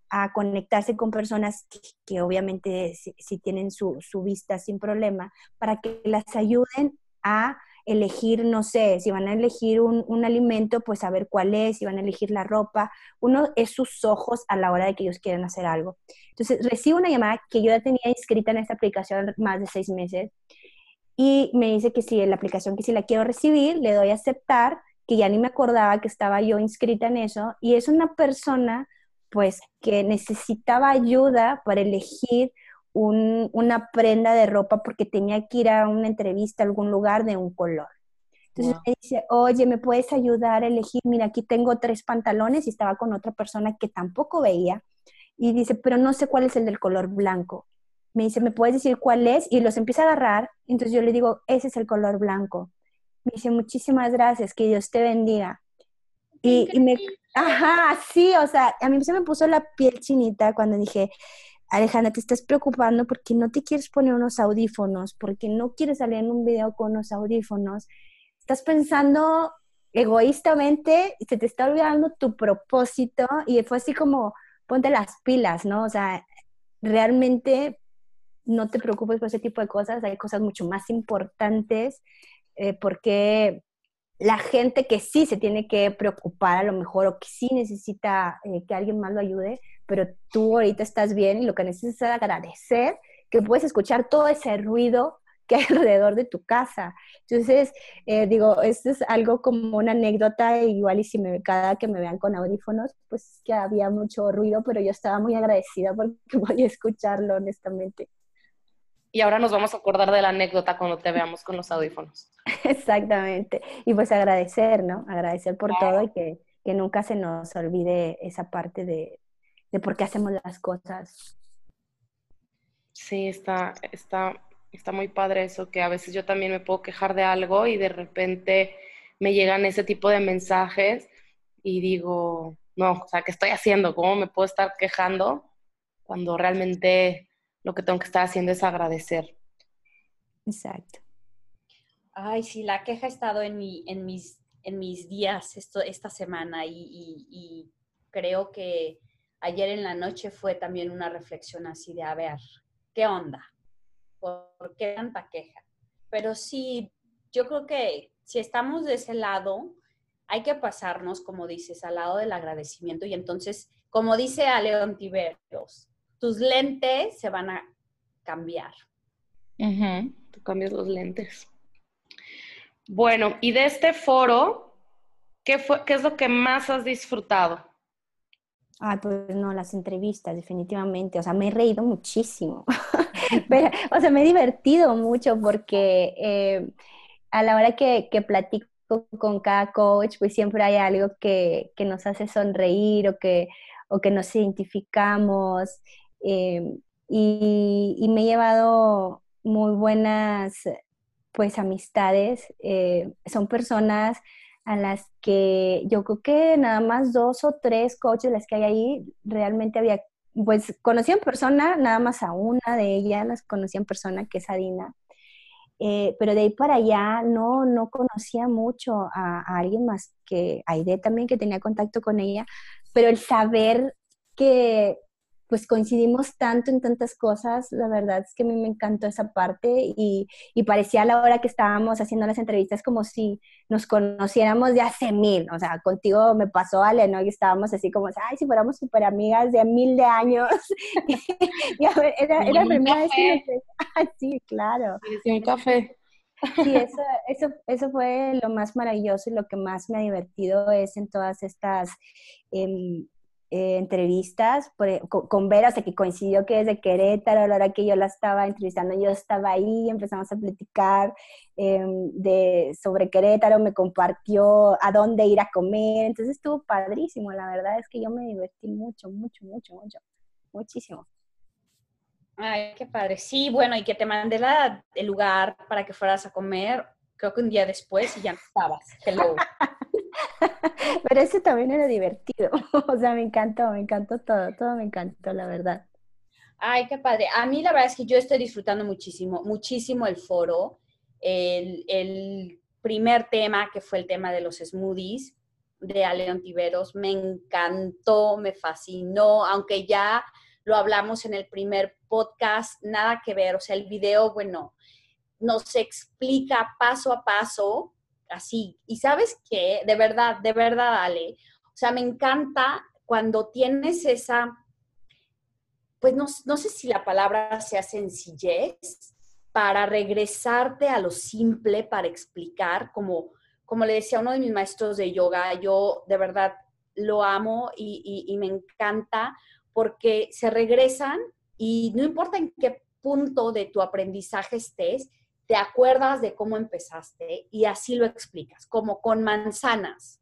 a conectarse con personas que, obviamente si, tienen su, su, vista sin problema, para que las ayuden a elegir, no sé, si van a elegir un, alimento, pues saber cuál es, si van a elegir la ropa. Uno es sus ojos a la hora de que ellos quieran hacer algo. Entonces, recibo una llamada que yo ya tenía inscrita en esta aplicación más de seis meses y me dice que si la aplicación que si la quiero recibir, le doy a aceptar, que ya ni me acordaba que estaba yo inscrita en eso, y es una persona pues que necesitaba ayuda para elegir una prenda de ropa porque tenía que ir a una entrevista a algún lugar de un color. Entonces me dice, oye, ¿me puedes ayudar a elegir? Mira, aquí tengo tres pantalones y estaba con otra persona que tampoco veía. Y dice, pero no sé cuál es el del color blanco. Me dice, ¿me puedes decir cuál es? Y los empieza a agarrar. Entonces yo le digo, ese es el color blanco. Me dice, muchísimas gracias, que Dios te bendiga. Y, y me, ajá, sí, o sea, a mí se me puso la piel chinita cuando dije, Alejandra, te estás preocupando porque no te quieres poner unos audífonos, porque no quieres salir en un video con unos audífonos. Estás pensando egoístamente y se te está olvidando tu propósito y fue así como, ponte las pilas, ¿no? O sea, realmente no te preocupes por ese tipo de cosas, hay cosas mucho más importantes eh, porque la gente que sí se tiene que preocupar a lo mejor o que sí necesita eh, que alguien más lo ayude, pero tú ahorita estás bien y lo que necesitas es agradecer que puedes escuchar todo ese ruido que hay alrededor de tu casa. Entonces, eh, digo, esto es algo como una anécdota, igual y si me, cada que me vean con audífonos, pues que había mucho ruido, pero yo estaba muy agradecida porque podía escucharlo, honestamente. Y ahora nos vamos a acordar de la anécdota cuando te veamos con los audífonos. Exactamente. Y pues agradecer, ¿no? Agradecer por todo y que, que, nunca se nos olvide esa parte de, de por qué hacemos las cosas. Sí, está, está, está muy padre eso, que a veces yo también me puedo quejar de algo y de repente me llegan ese tipo de mensajes y digo, no, o sea, ¿qué estoy haciendo? ¿Cómo me puedo estar quejando cuando realmente lo que tengo que estar haciendo es agradecer? Exacto. Ay, sí, la queja ha estado en, mi, en, mis, en mis días esto, esta semana y, y creo que ayer en la noche fue también una reflexión así de, a ver, ¿qué onda? ¿Por qué tanta queja? Pero sí, yo creo que si estamos de ese lado, hay que pasarnos, como dices, al lado del agradecimiento y entonces, como dice a León Tiberos, tus lentes se van a cambiar. Tú cambias los lentes. Bueno, y de este foro, ¿qué, fue, ¿qué es lo que más has disfrutado? Ah, pues no, las entrevistas, definitivamente. O sea, me he reído muchísimo. Pero, o sea, me he divertido mucho porque eh, a la hora que, que platico con cada coach, pues siempre hay algo que, que nos hace sonreír o que, o que nos identificamos. Eh, y, me he llevado muy buenas pues amistades. Eh, son personas a las que yo creo que nada más dos o tres coaches las que hay ahí realmente había, pues conocí en persona, nada más a una de ellas las conocí en persona, que es Adina. Eh, pero de ahí para allá no, no conocía mucho a, alguien más que Aide también, que tenía contacto con ella, pero el saber que pues coincidimos tanto en tantas cosas, la verdad es que a mí me encantó esa parte y, y, parecía a la hora que estábamos haciendo las entrevistas como si nos conociéramos de hace mil, o sea, contigo me pasó Ale, ¿no? Y estábamos así como, ay, si fuéramos súper amigas de mil de años. y a ver, era, era la primera vez que ah, sí, claro. Sí, un café. Sí, eso, eso, eso fue lo más maravilloso y lo que más me ha divertido es en todas estas eh, eh, entrevistas e, con, Vera, o sea, que coincidió que desde Querétaro, a la hora que yo la estaba entrevistando, yo estaba ahí, empezamos a platicar em, de, sobre Querétaro, me compartió a dónde ir a comer, entonces estuvo padrísimo, la verdad es que yo me divertí mucho, mucho, mucho, mucho, muchísimo. Ay, qué padre. Sí, bueno, y que te mandé la, el lugar para que fueras a comer, creo que un día después y ya estabas. Hello. Pero ese también era divertido. O sea, me encantó, me encantó todo, todo me encantó, la verdad. Ay, qué padre. A mí la verdad es que yo estoy disfrutando muchísimo, muchísimo el foro. El, el primer tema, que fue el tema de los smoothies de Aleon Tiveros, me encantó, me fascinó, aunque ya lo hablamos en el primer podcast, nada que ver. O sea, el video, bueno, nos explica paso a paso así. Y sabes qué, de verdad, de verdad, Ale, o sea, me encanta cuando tienes esa, pues no, sé si la palabra sea sencillez, para regresarte a lo simple, para explicar, como, como le decía uno de mis maestros de yoga, yo de verdad lo amo y me encanta porque se regresan y no importa en qué punto de tu aprendizaje estés, te acuerdas de cómo empezaste y así lo explicas, como con manzanas.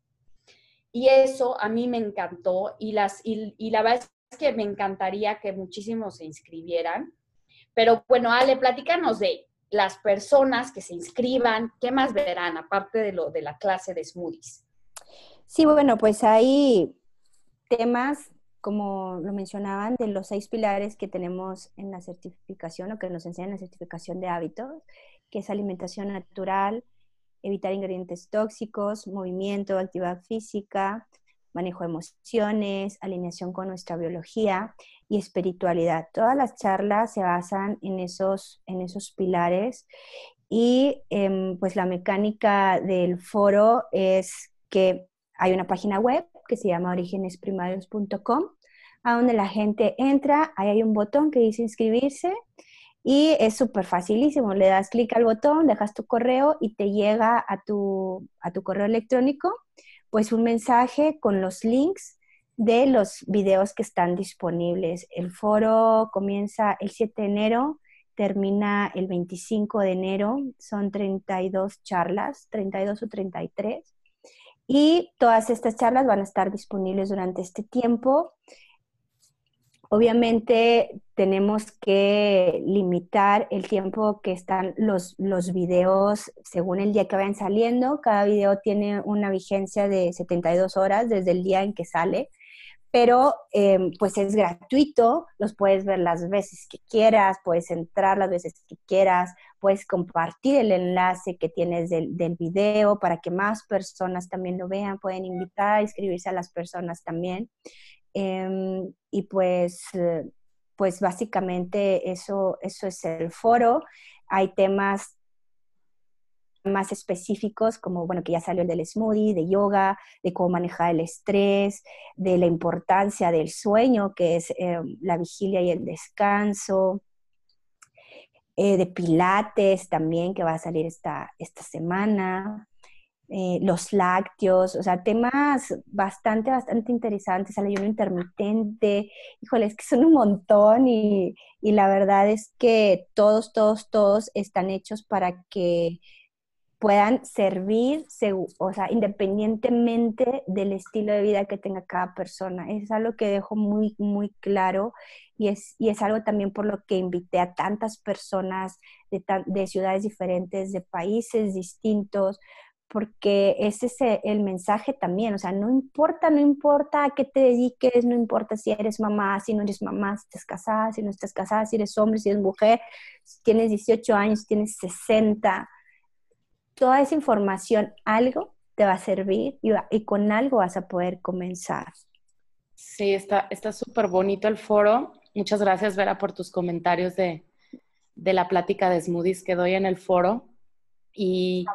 Y eso a mí me encantó y, las, y, la verdad es que me encantaría que muchísimos se inscribieran. Pero bueno, Ale, platícanos de las personas que se inscriban, ¿qué más verán aparte de lo de la clase de smoothies? Sí, bueno, pues hay temas, como lo mencionaban, de los seis pilares que tenemos en la certificación o que nos enseñan la certificación de hábitos que es alimentación natural, evitar ingredientes tóxicos, movimiento, actividad física, manejo de emociones, alineación con nuestra biología y espiritualidad. Todas las charlas se basan en esos, en esos pilares y em, pues la mecánica del foro es que hay una página web que se llama originesprimarios.com, a donde la gente entra, ahí hay un botón que dice inscribirse y es súper facilísimo, le das clic al botón, dejas tu correo y te llega a tu, a tu correo electrónico pues un mensaje con los links de los videos que están disponibles. El foro comienza el 7 de enero termina el 25 de enero, son 32 charlas, 32 o 33. Y todas estas charlas van a estar disponibles durante este tiempo. Obviamente tenemos que limitar el tiempo que están los, los videos según el día que vayan saliendo. Cada video tiene una vigencia de 72 horas desde el día en que sale, pero em, pues es gratuito, los puedes ver las veces que quieras, puedes entrar las veces que quieras, puedes compartir el enlace que tienes del, del video para que más personas también lo vean, pueden invitar a inscribirse a las personas también. Em, y pues, eh, pues básicamente eso, eso es el foro. Hay temas más específicos, como bueno, que ya salió el del smoothie, de yoga, de cómo manejar el estrés, de la importancia del sueño, que es em, la vigilia y el descanso, eh, de pilates también, que va a salir esta, esta semana. Eh, los lácteos, o sea, temas bastante, bastante interesantes, el ayuno intermitente, híjole, es que son un montón y, y la verdad es que todos, todos, todos están hechos para que puedan servir, o sea, independientemente del estilo de vida que tenga cada persona. Es algo que dejo muy, muy claro y es, y es algo también por lo que invité a tantas personas de, de ciudades diferentes, de países distintos, porque ese es el mensaje también, o sea, no importa, no importa a qué te dediques, no importa si eres mamá, si no eres mamá, si estás casada, si no estás casada, si eres hombre, si eres mujer, si tienes 18 años, si tienes 60, toda esa información, algo te va a servir y, con algo vas a poder comenzar. Sí, está súper bonito el foro. Muchas gracias, Vera, por tus comentarios de, de la plática de smoothies que doy en el foro. Y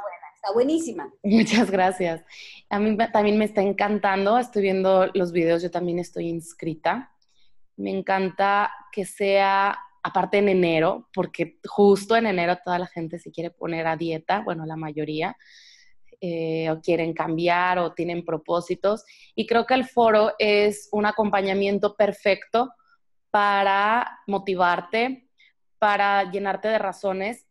Está buenísima. Muchas gracias. A mí también me está encantando. Estoy viendo los videos, yo también estoy inscrita. Me encanta que sea, aparte en enero, porque justo en enero toda la gente se quiere poner a dieta, bueno, la mayoría, eh, o quieren cambiar o tienen propósitos. Y creo que el foro es un acompañamiento perfecto para motivarte, para llenarte de razones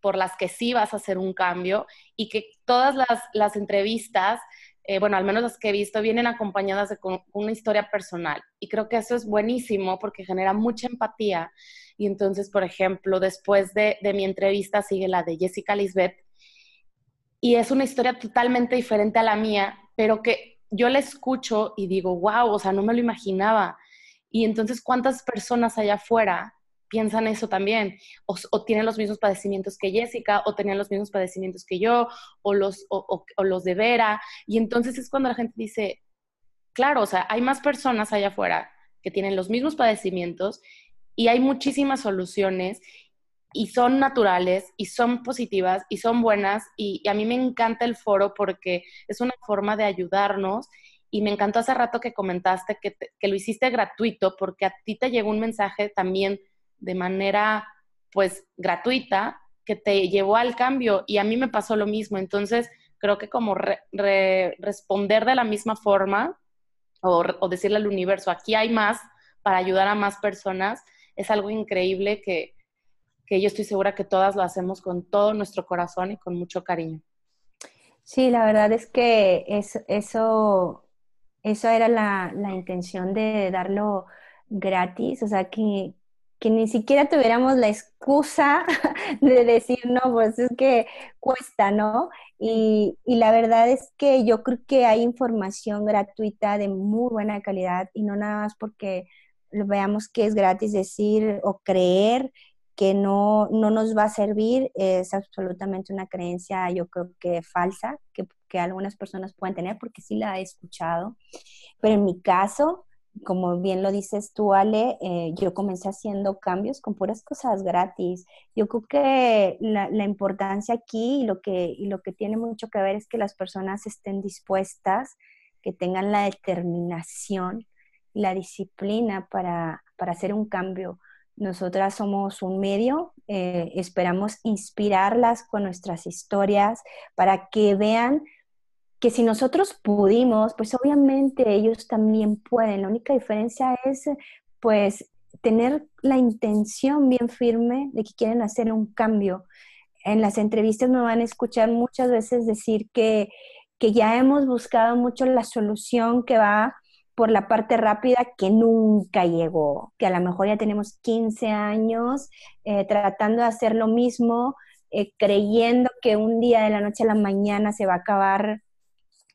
por las que sí vas a hacer un cambio y que todas las, entrevistas, eh, bueno, al menos las que he visto, vienen acompañadas de una historia personal. Y creo que eso es buenísimo porque genera mucha empatía. Y entonces, por ejemplo, después de, de mi entrevista sigue la de Jessica Lisbeth y es una historia totalmente diferente a la mía, pero que yo la escucho y digo, wow, o sea, no me lo imaginaba. Y entonces, ¿cuántas personas allá afuera piensan eso también, o, tienen los mismos padecimientos que Jessica, o tenían los mismos padecimientos que yo, o los, o, los de Vera, y entonces es cuando la gente dice, claro, o sea, hay más personas allá afuera que tienen los mismos padecimientos y hay muchísimas soluciones y son naturales y son positivas y son buenas y, a mí me encanta el foro porque es una forma de ayudarnos y me encantó hace rato que comentaste que, que lo hiciste gratuito porque a ti te llegó un mensaje también de manera pues gratuita que te llevó al cambio y a mí me pasó lo mismo. Entonces, creo que como responder de la misma forma o, decirle al universo, aquí hay más para ayudar a más personas, es algo increíble que, yo estoy segura que todas lo hacemos con todo nuestro corazón y con mucho cariño. Sí, la verdad es que eso, eso, eso era la, la intención de darlo gratis, o sea, que, que ni siquiera tuviéramos la excusa de decir, no, pues es que cuesta, ¿no? Y, y, la verdad es que yo creo que hay información gratuita de muy buena calidad y no nada más porque veamos que es gratis decir o creer que no, no nos va a servir es absolutamente una creencia, yo creo que falsa, que, que algunas personas pueden tener porque sí la he escuchado. Pero en mi caso, como bien lo dices tú, Ale, eh, yo comencé haciendo cambios con puras cosas gratis. Yo creo que la, importancia aquí y lo, que, y lo que tiene mucho que ver es que las personas estén dispuestas, que tengan la determinación y la disciplina para, hacer un cambio. Nosotras somos un medio, eh, esperamos inspirarlas con nuestras historias para que vean que si nosotros pudimos, pues obviamente ellos también pueden. La única diferencia es, pues, tener la intención bien firme de que quieren hacer un cambio. En las entrevistas me van a escuchar muchas veces decir que, que ya hemos buscado mucho la solución que va por la parte rápida que nunca llegó, que a lo mejor ya tenemos 15 años eh, tratando de hacer lo mismo, eh, creyendo que un día de la noche a la mañana se va a acabar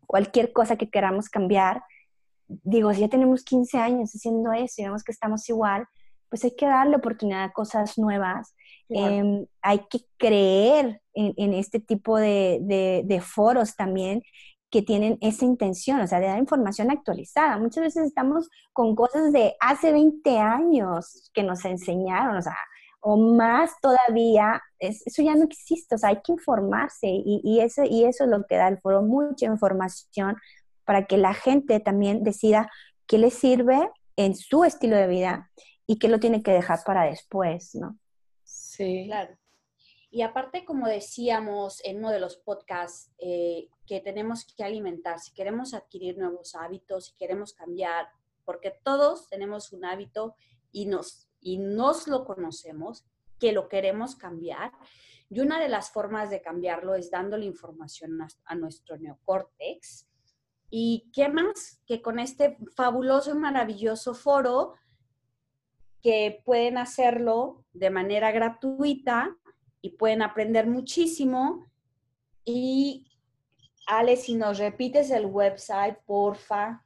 cualquier cosa que queramos cambiar. Digo, si ya tenemos 15 años haciendo eso y vemos que estamos igual, pues hay que darle oportunidad a cosas nuevas. Em, hay que creer en, este tipo de, de, foros también que tienen esa intención, o sea, de dar información actualizada. Muchas veces estamos con cosas de hace 20 años que nos enseñaron, o sea, o más todavía, eso ya no existe, o sea, hay que informarse y, y, eso, y eso es lo que da el foro, mucha información para que la gente también decida qué le sirve en su estilo de vida y qué lo tiene que dejar para después, ¿no? Sí. Claro. Y aparte, como decíamos en uno de los podcasts, eh, que tenemos que alimentar, si queremos adquirir nuevos hábitos, si queremos cambiar, porque todos tenemos un hábito y nos, y nos lo conocemos, que lo queremos cambiar. Y una de las formas de cambiarlo es dándole información a, a nuestro neocórtex. ¿Y qué más? Que con este fabuloso y maravilloso foro, que pueden hacerlo de manera gratuita y pueden aprender muchísimo. Y Ale, si nos repites el website, porfa.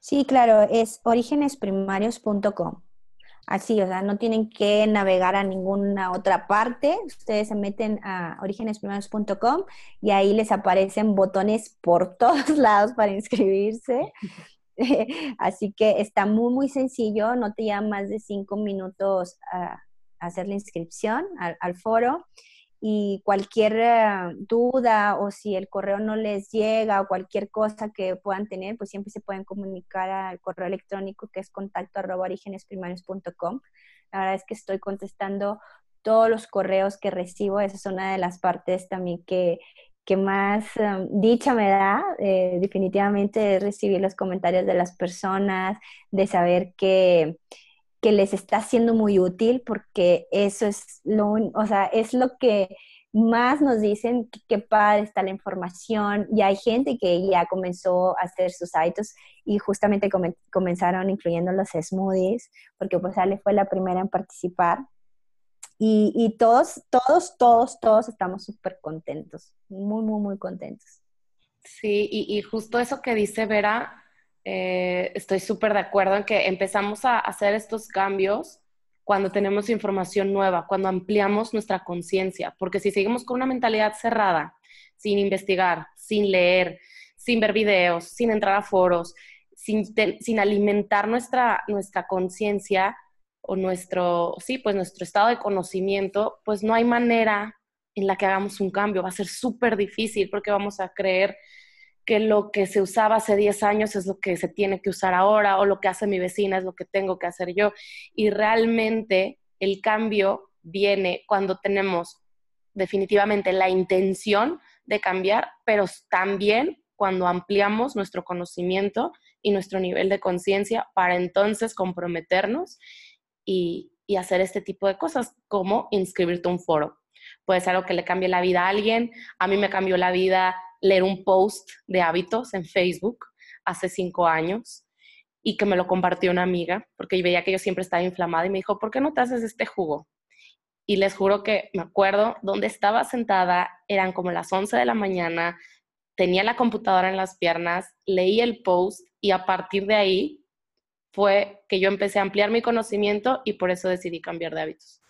Sí, claro, es orígenesprimarios.com. Así, o sea, no tienen que navegar a ninguna otra parte. Ustedes se meten a orígenesprimarios.com y ahí les aparecen botones por todos lados para inscribirse. Así que está muy, muy sencillo, no te lleva más de cinco minutos a, hacer la inscripción al, foro y cualquier eh, duda o si el correo no les llega o cualquier cosa que puedan tener, pues siempre se pueden comunicar al correo electrónico que es contacto arroba orígenesprimarios.com. La verdad es que estoy contestando todos los correos que recibo, esa es una de las partes también que, que más eh, dicha me da, eh, definitivamente, de recibir los comentarios de las personas, de saber que que les está siendo muy útil porque eso es lo, o sea, es lo que más nos dicen que, padre está la información. Y hay gente que ya comenzó a hacer sus hábitos y justamente comenzaron incluyendo los smoothies, porque pues Ale fue la primera en participar. Y, todos, todos, todos, todos estamos súper contentos, muy, muy, muy contentos. Sí, y justo eso que dice Vera, eh, estoy súper de acuerdo en que empezamos a hacer estos cambios cuando tenemos información nueva, cuando ampliamos nuestra conciencia, porque si seguimos con una mentalidad cerrada, sin investigar, sin leer, sin ver videos, sin entrar a foros, sin, sin alimentar nuestra, nuestra conciencia o nuestro, sí, pues nuestro estado de conocimiento, pues no hay manera en la que hagamos un cambio. Va a ser súper difícil porque vamos a creer que lo que se usaba hace 10 años es lo que se tiene que usar ahora o lo que hace mi vecina es lo que tengo que hacer yo. Y realmente el cambio viene cuando tenemos definitivamente la intención de cambiar, pero también cuando ampliamos nuestro conocimiento y nuestro nivel de conciencia para entonces comprometernos y, y, hacer este tipo de cosas, como inscribirte a un foro. Puede ser algo que le cambie la vida a alguien. A mí me cambió la vida leer un post de hábitos en Facebook hace cinco años y que me lo compartió una amiga porque veía que yo siempre estaba inflamada y me dijo, ¿por qué no te haces este jugo? Y les juro que me acuerdo donde estaba sentada, eran como las 11 de la mañana, tenía la computadora en las piernas, leí el post y a partir de ahí fue que yo empecé a ampliar mi conocimiento y por eso decidí cambiar de hábitos.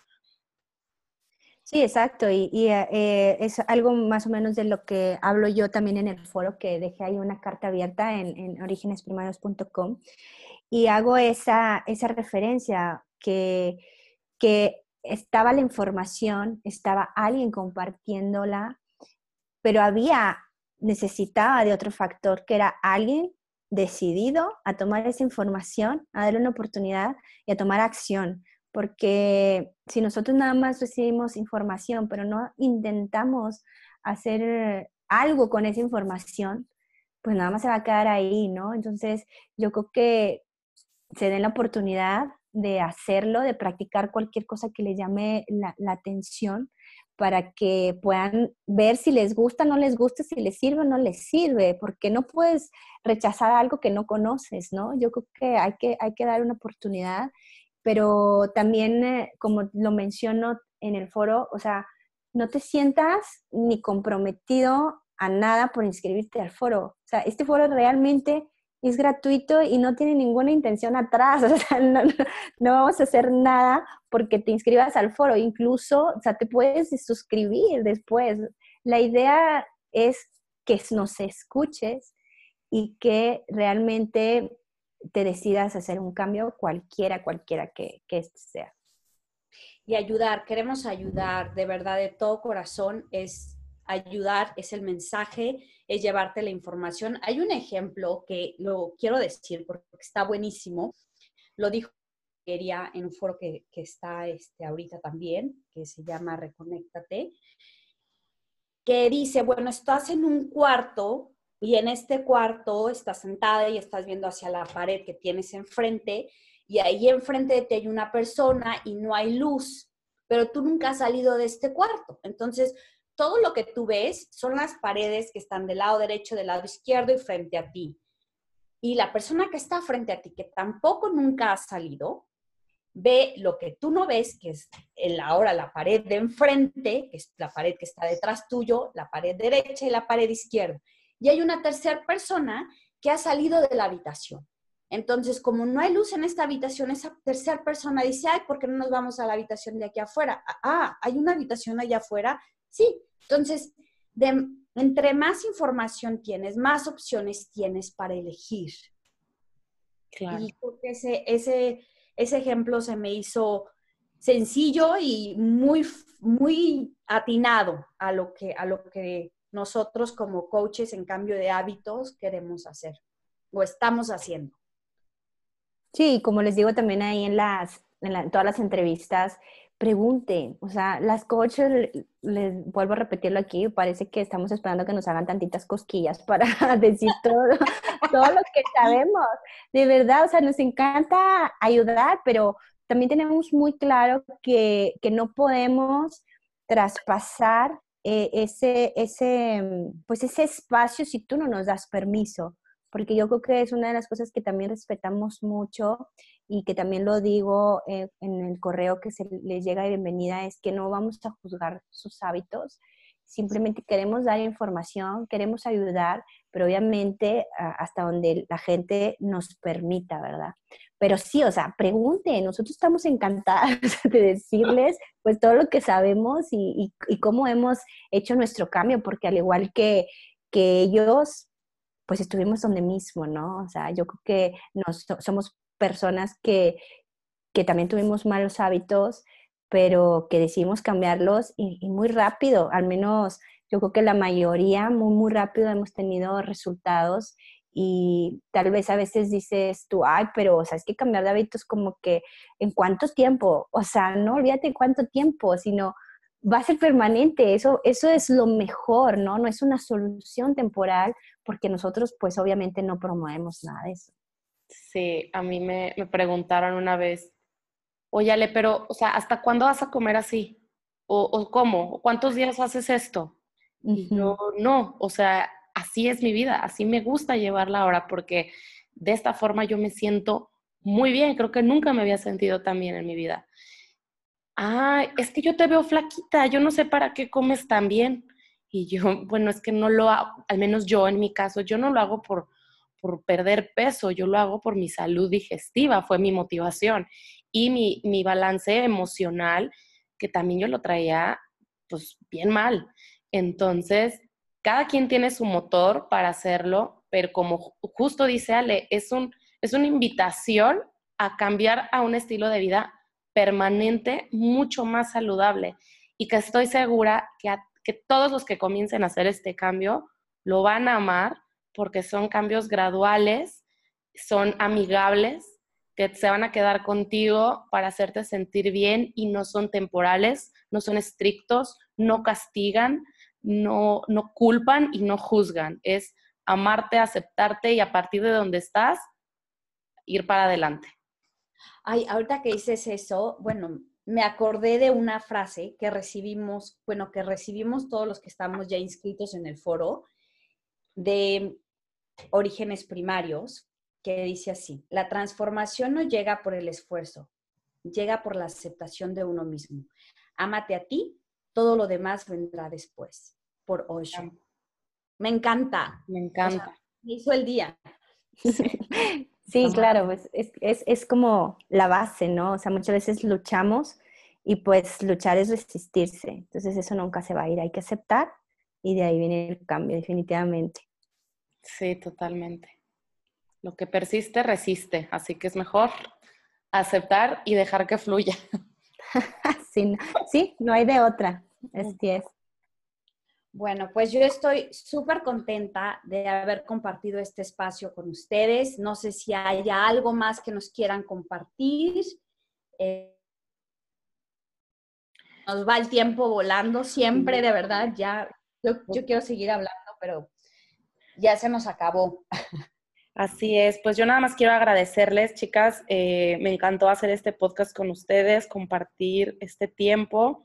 Sí, exacto. Y, eh, eh, es algo más o menos de lo que hablo yo también en el foro, que dejé ahí una carta abierta en, en orígenesprimarios.com. Y hago esa, esa referencia que, que estaba la información, estaba alguien compartiéndola, pero había, necesitaba de otro factor, que era alguien decidido a tomar esa información, a darle una oportunidad y a tomar acción porque si nosotros nada más recibimos información, pero no intentamos hacer algo con esa información, pues nada más se va a quedar ahí, ¿no? Entonces, yo creo que se den la oportunidad de hacerlo, de practicar cualquier cosa que les llame la, atención para que puedan ver si les gusta, no les gusta, si les sirve o no les sirve, porque no puedes rechazar algo que no conoces, ¿no? Yo creo que hay que, hay que dar una oportunidad, pero también, eh, como lo menciono en el foro, o sea, no te sientas ni comprometido a nada por inscribirte al foro. O sea, este foro realmente es gratuito y no tiene ninguna intención atrás, o sea, no, no, vamos a hacer nada porque te inscribas al foro, incluso, o sea, te puedes suscribir después. La idea es que nos escuches y que realmente te decidas hacer un cambio cualquiera, cualquiera que, que este sea. Y ayudar, queremos ayudar de verdad, de todo corazón, es ayudar, es el mensaje es llevarte la información. Hay un ejemplo que lo quiero decir porque está buenísimo. Lo dijo en un foro que, está este, ahorita también, que se llama Reconéctate, que dice, bueno, estás en un cuarto y en este cuarto estás sentada y estás viendo hacia la pared que tienes enfrente y ahí enfrente de ti hay una persona y no hay luz, pero tú nunca has salido de este cuarto. Entonces, todo lo que tú ves son las paredes que están del lado derecho, del lado izquierdo y frente a ti. Y la persona que está frente a ti, que tampoco nunca ha salido, ve lo que tú no ves, que es ahora la pared de enfrente, que es la pared que está detrás tuyo, la pared derecha y la pared izquierda. Y hay una tercera persona que ha salido de la habitación. Entonces, como no hay luz en esta habitación, esa tercera persona dice, ay, ¿por qué no nos vamos a la habitación de aquí afuera? Ah, hay una habitación allá afuera. Sí, entonces, entre más información tienes, más opciones tienes para elegir. Claro. Y ese, ese, ese ejemplo se me hizo sencillo y muy, muy atinado a lo que, a lo que nosotros como coaches en cambio de hábitos queremos hacer o estamos haciendo. Sí, como les digo también ahí en las, en todas las entrevistas, pregunten, o sea, las coaches, les vuelvo a repetirlo aquí, parece que estamos esperando que nos hagan tantitas cosquillas para decir todo, todo lo que sabemos. De verdad, o sea, nos encanta ayudar, pero también tenemos muy claro que, que no podemos traspasar eh, ese, ese, pues ese espacio si tú no nos das permiso porque yo creo que es una de las cosas que también respetamos mucho y que también lo digo eh, en el correo que se les llega de bienvenida, es que no vamos a juzgar sus hábitos, simplemente queremos dar información, queremos ayudar, pero obviamente hasta donde la gente nos permita, ¿verdad? Pero sí, o sea, pregunten, nosotros estamos encantados de decirles pues todo lo que sabemos y, y, cómo hemos hecho nuestro cambio, porque al igual que, que ellos, pues estuvimos donde mismo, ¿no? O sea, yo creo que nos, somos personas que, que también tuvimos malos hábitos, pero que decidimos cambiarlos y, muy rápido, al menos yo creo que la mayoría muy, muy rápido hemos tenido resultados y tal vez a veces dices tú, ay, pero, o sea, es que cambiar de hábitos como que en cuánto tiempo, o sea, no olvídate cuánto tiempo, sino va a ser permanente, eso, eso es lo mejor, ¿no? No es una solución temporal porque nosotros pues obviamente no promovemos nada de eso. Sí, a mí me, me preguntaron una vez, óyale, pero, o sea, ¿hasta cuándo vas a comer así? ¿O, o cómo? ¿Cuántos días haces esto? Y yo, no, o sea, así es mi vida, así me gusta llevarla ahora porque de esta forma yo me siento muy bien, creo que nunca me había sentido tan bien en mi vida. Ah, es que yo te veo flaquita, yo no sé para qué comes tan bien. Y yo, bueno, es que no lo hago, al menos yo en mi caso, yo no lo hago por, por perder peso, yo lo hago por mi salud digestiva, fue mi motivación. Y mi, mi balance emocional, que también yo lo traía pues bien mal. Entonces, cada quien tiene su motor para hacerlo, pero como justo dice Ale, es, un, es una invitación a cambiar a un estilo de vida permanente, mucho más saludable. Y que estoy segura que, que todos los que comiencen a hacer este cambio lo van a amar porque son cambios graduales, son amigables, que se van a quedar contigo para hacerte sentir bien y no son temporales, no son estrictos, no castigan, no, no culpan y no juzgan. Es amarte, aceptarte y a partir de donde estás, ir para adelante. Ay, ahorita que dices eso, bueno, me acordé de una frase que recibimos, bueno, que recibimos todos los que estamos ya inscritos en el foro de orígenes primarios, que dice así, la transformación no llega por el esfuerzo, llega por la aceptación de uno mismo. Ámate a ti, todo lo demás vendrá después, por Osho. Me encanta. Me encanta. me hizo el día. Sí, claro, pues es, es, es, como la base, ¿no? O sea, muchas veces luchamos y pues luchar es resistirse. Entonces eso nunca se va a ir, hay que aceptar y de ahí viene el cambio, definitivamente. Sí, totalmente. Lo que persiste, resiste, así que es mejor aceptar y dejar que fluya. sí, no, sí, no hay de otra. Así es. Bueno, pues yo estoy súper contenta de haber compartido este espacio con ustedes. No sé si haya algo más que nos quieran compartir. Eh, nos va el tiempo volando siempre, de verdad. Ya, yo, quiero seguir hablando, pero ya se nos acabó. Así es, pues yo nada más quiero agradecerles, chicas. Eh, me encantó hacer este podcast con ustedes, compartir este tiempo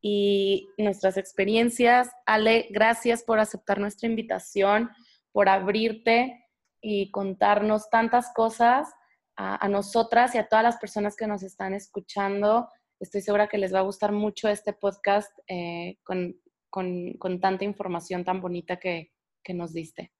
y nuestras experiencias. Ale, gracias por aceptar nuestra invitación, por abrirte y contarnos tantas cosas a, nosotras y a todas las personas que nos están escuchando. Estoy segura que les va a gustar mucho este podcast eh, con, tanta información tan bonita que, nos diste.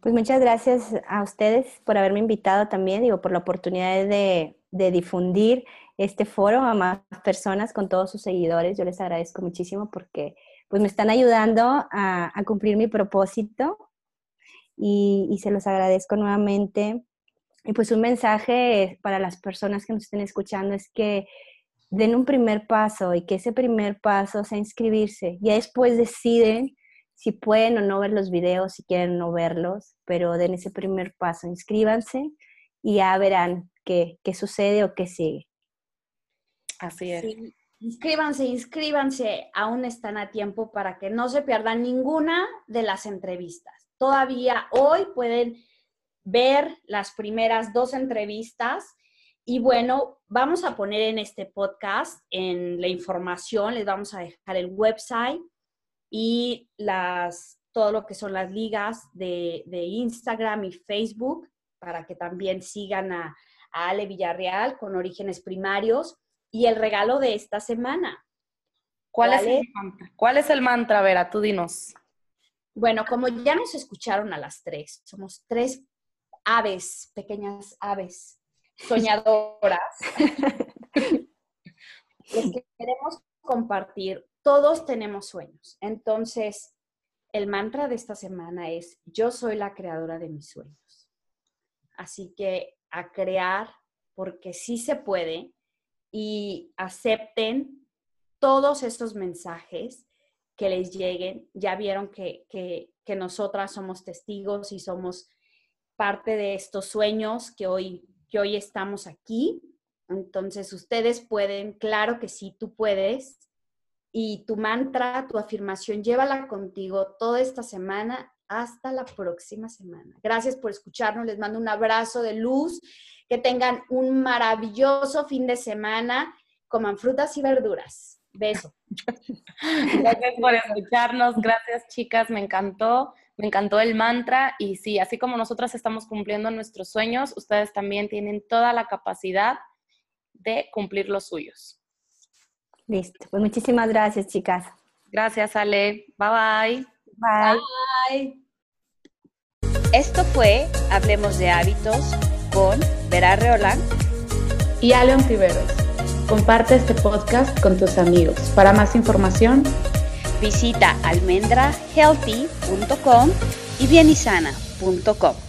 Pues muchas gracias a ustedes por haberme invitado también, digo, por la oportunidad de, de difundir este foro a más personas con todos sus seguidores. Yo les agradezco muchísimo porque pues me están ayudando a, cumplir mi propósito y, se los agradezco nuevamente. Y pues un mensaje para las personas que nos estén escuchando es que den un primer paso y que ese primer paso sea inscribirse. Ya después deciden si pueden o no ver los videos, si quieren no verlos, pero den ese primer paso, inscríbanse y ya verán qué, qué sucede o qué sigue. Así es. Inscríbanse, inscríbanse, aún están a tiempo para que no se pierdan ninguna de las entrevistas. Todavía hoy pueden ver las primeras dos entrevistas y bueno, vamos a poner en este podcast, en la información, les vamos a dejar el website y las, todo lo que son las ligas de, Instagram y Facebook para que también sigan a, a Ale Villarreal con orígenes primarios y el regalo de esta semana. ¿Cuál, es el mantra? ¿Cuál es el mantra, Vera? Tú dinos. Bueno, como ya nos escucharon a las tres, somos tres aves, pequeñas aves, soñadoras. Les queremos compartir, todos tenemos sueños. Entonces, el mantra de esta semana es, yo soy la creadora de mis sueños. Así que a crear, porque sí se puede, y acepten todos estos mensajes que les lleguen. Ya vieron que, que, nosotras somos testigos y somos parte de estos sueños que hoy, que hoy estamos aquí. Entonces, ustedes pueden, claro que sí, tú puedes. Y tu mantra, tu afirmación, llévala contigo toda esta semana hasta la próxima semana. Gracias por escucharnos. Les mando un abrazo de luz que tengan un maravilloso fin de semana. Coman frutas y verduras. Beso. Gracias por escucharnos. Gracias, chicas. Me encantó. Me encantó el mantra. Y sí, así como nosotras estamos cumpliendo nuestros sueños, ustedes también tienen toda la capacidad de cumplir los suyos. Listo. Pues muchísimas gracias, chicas. Gracias, Ale. Bye bye. Bye. Bye. Esto fue Hablemos de Hábitos con Vera Reolán y Aleon Tiveros. Comparte este podcast con tus amigos. Para más información, visita almendrahealthy.com y bienisana.com.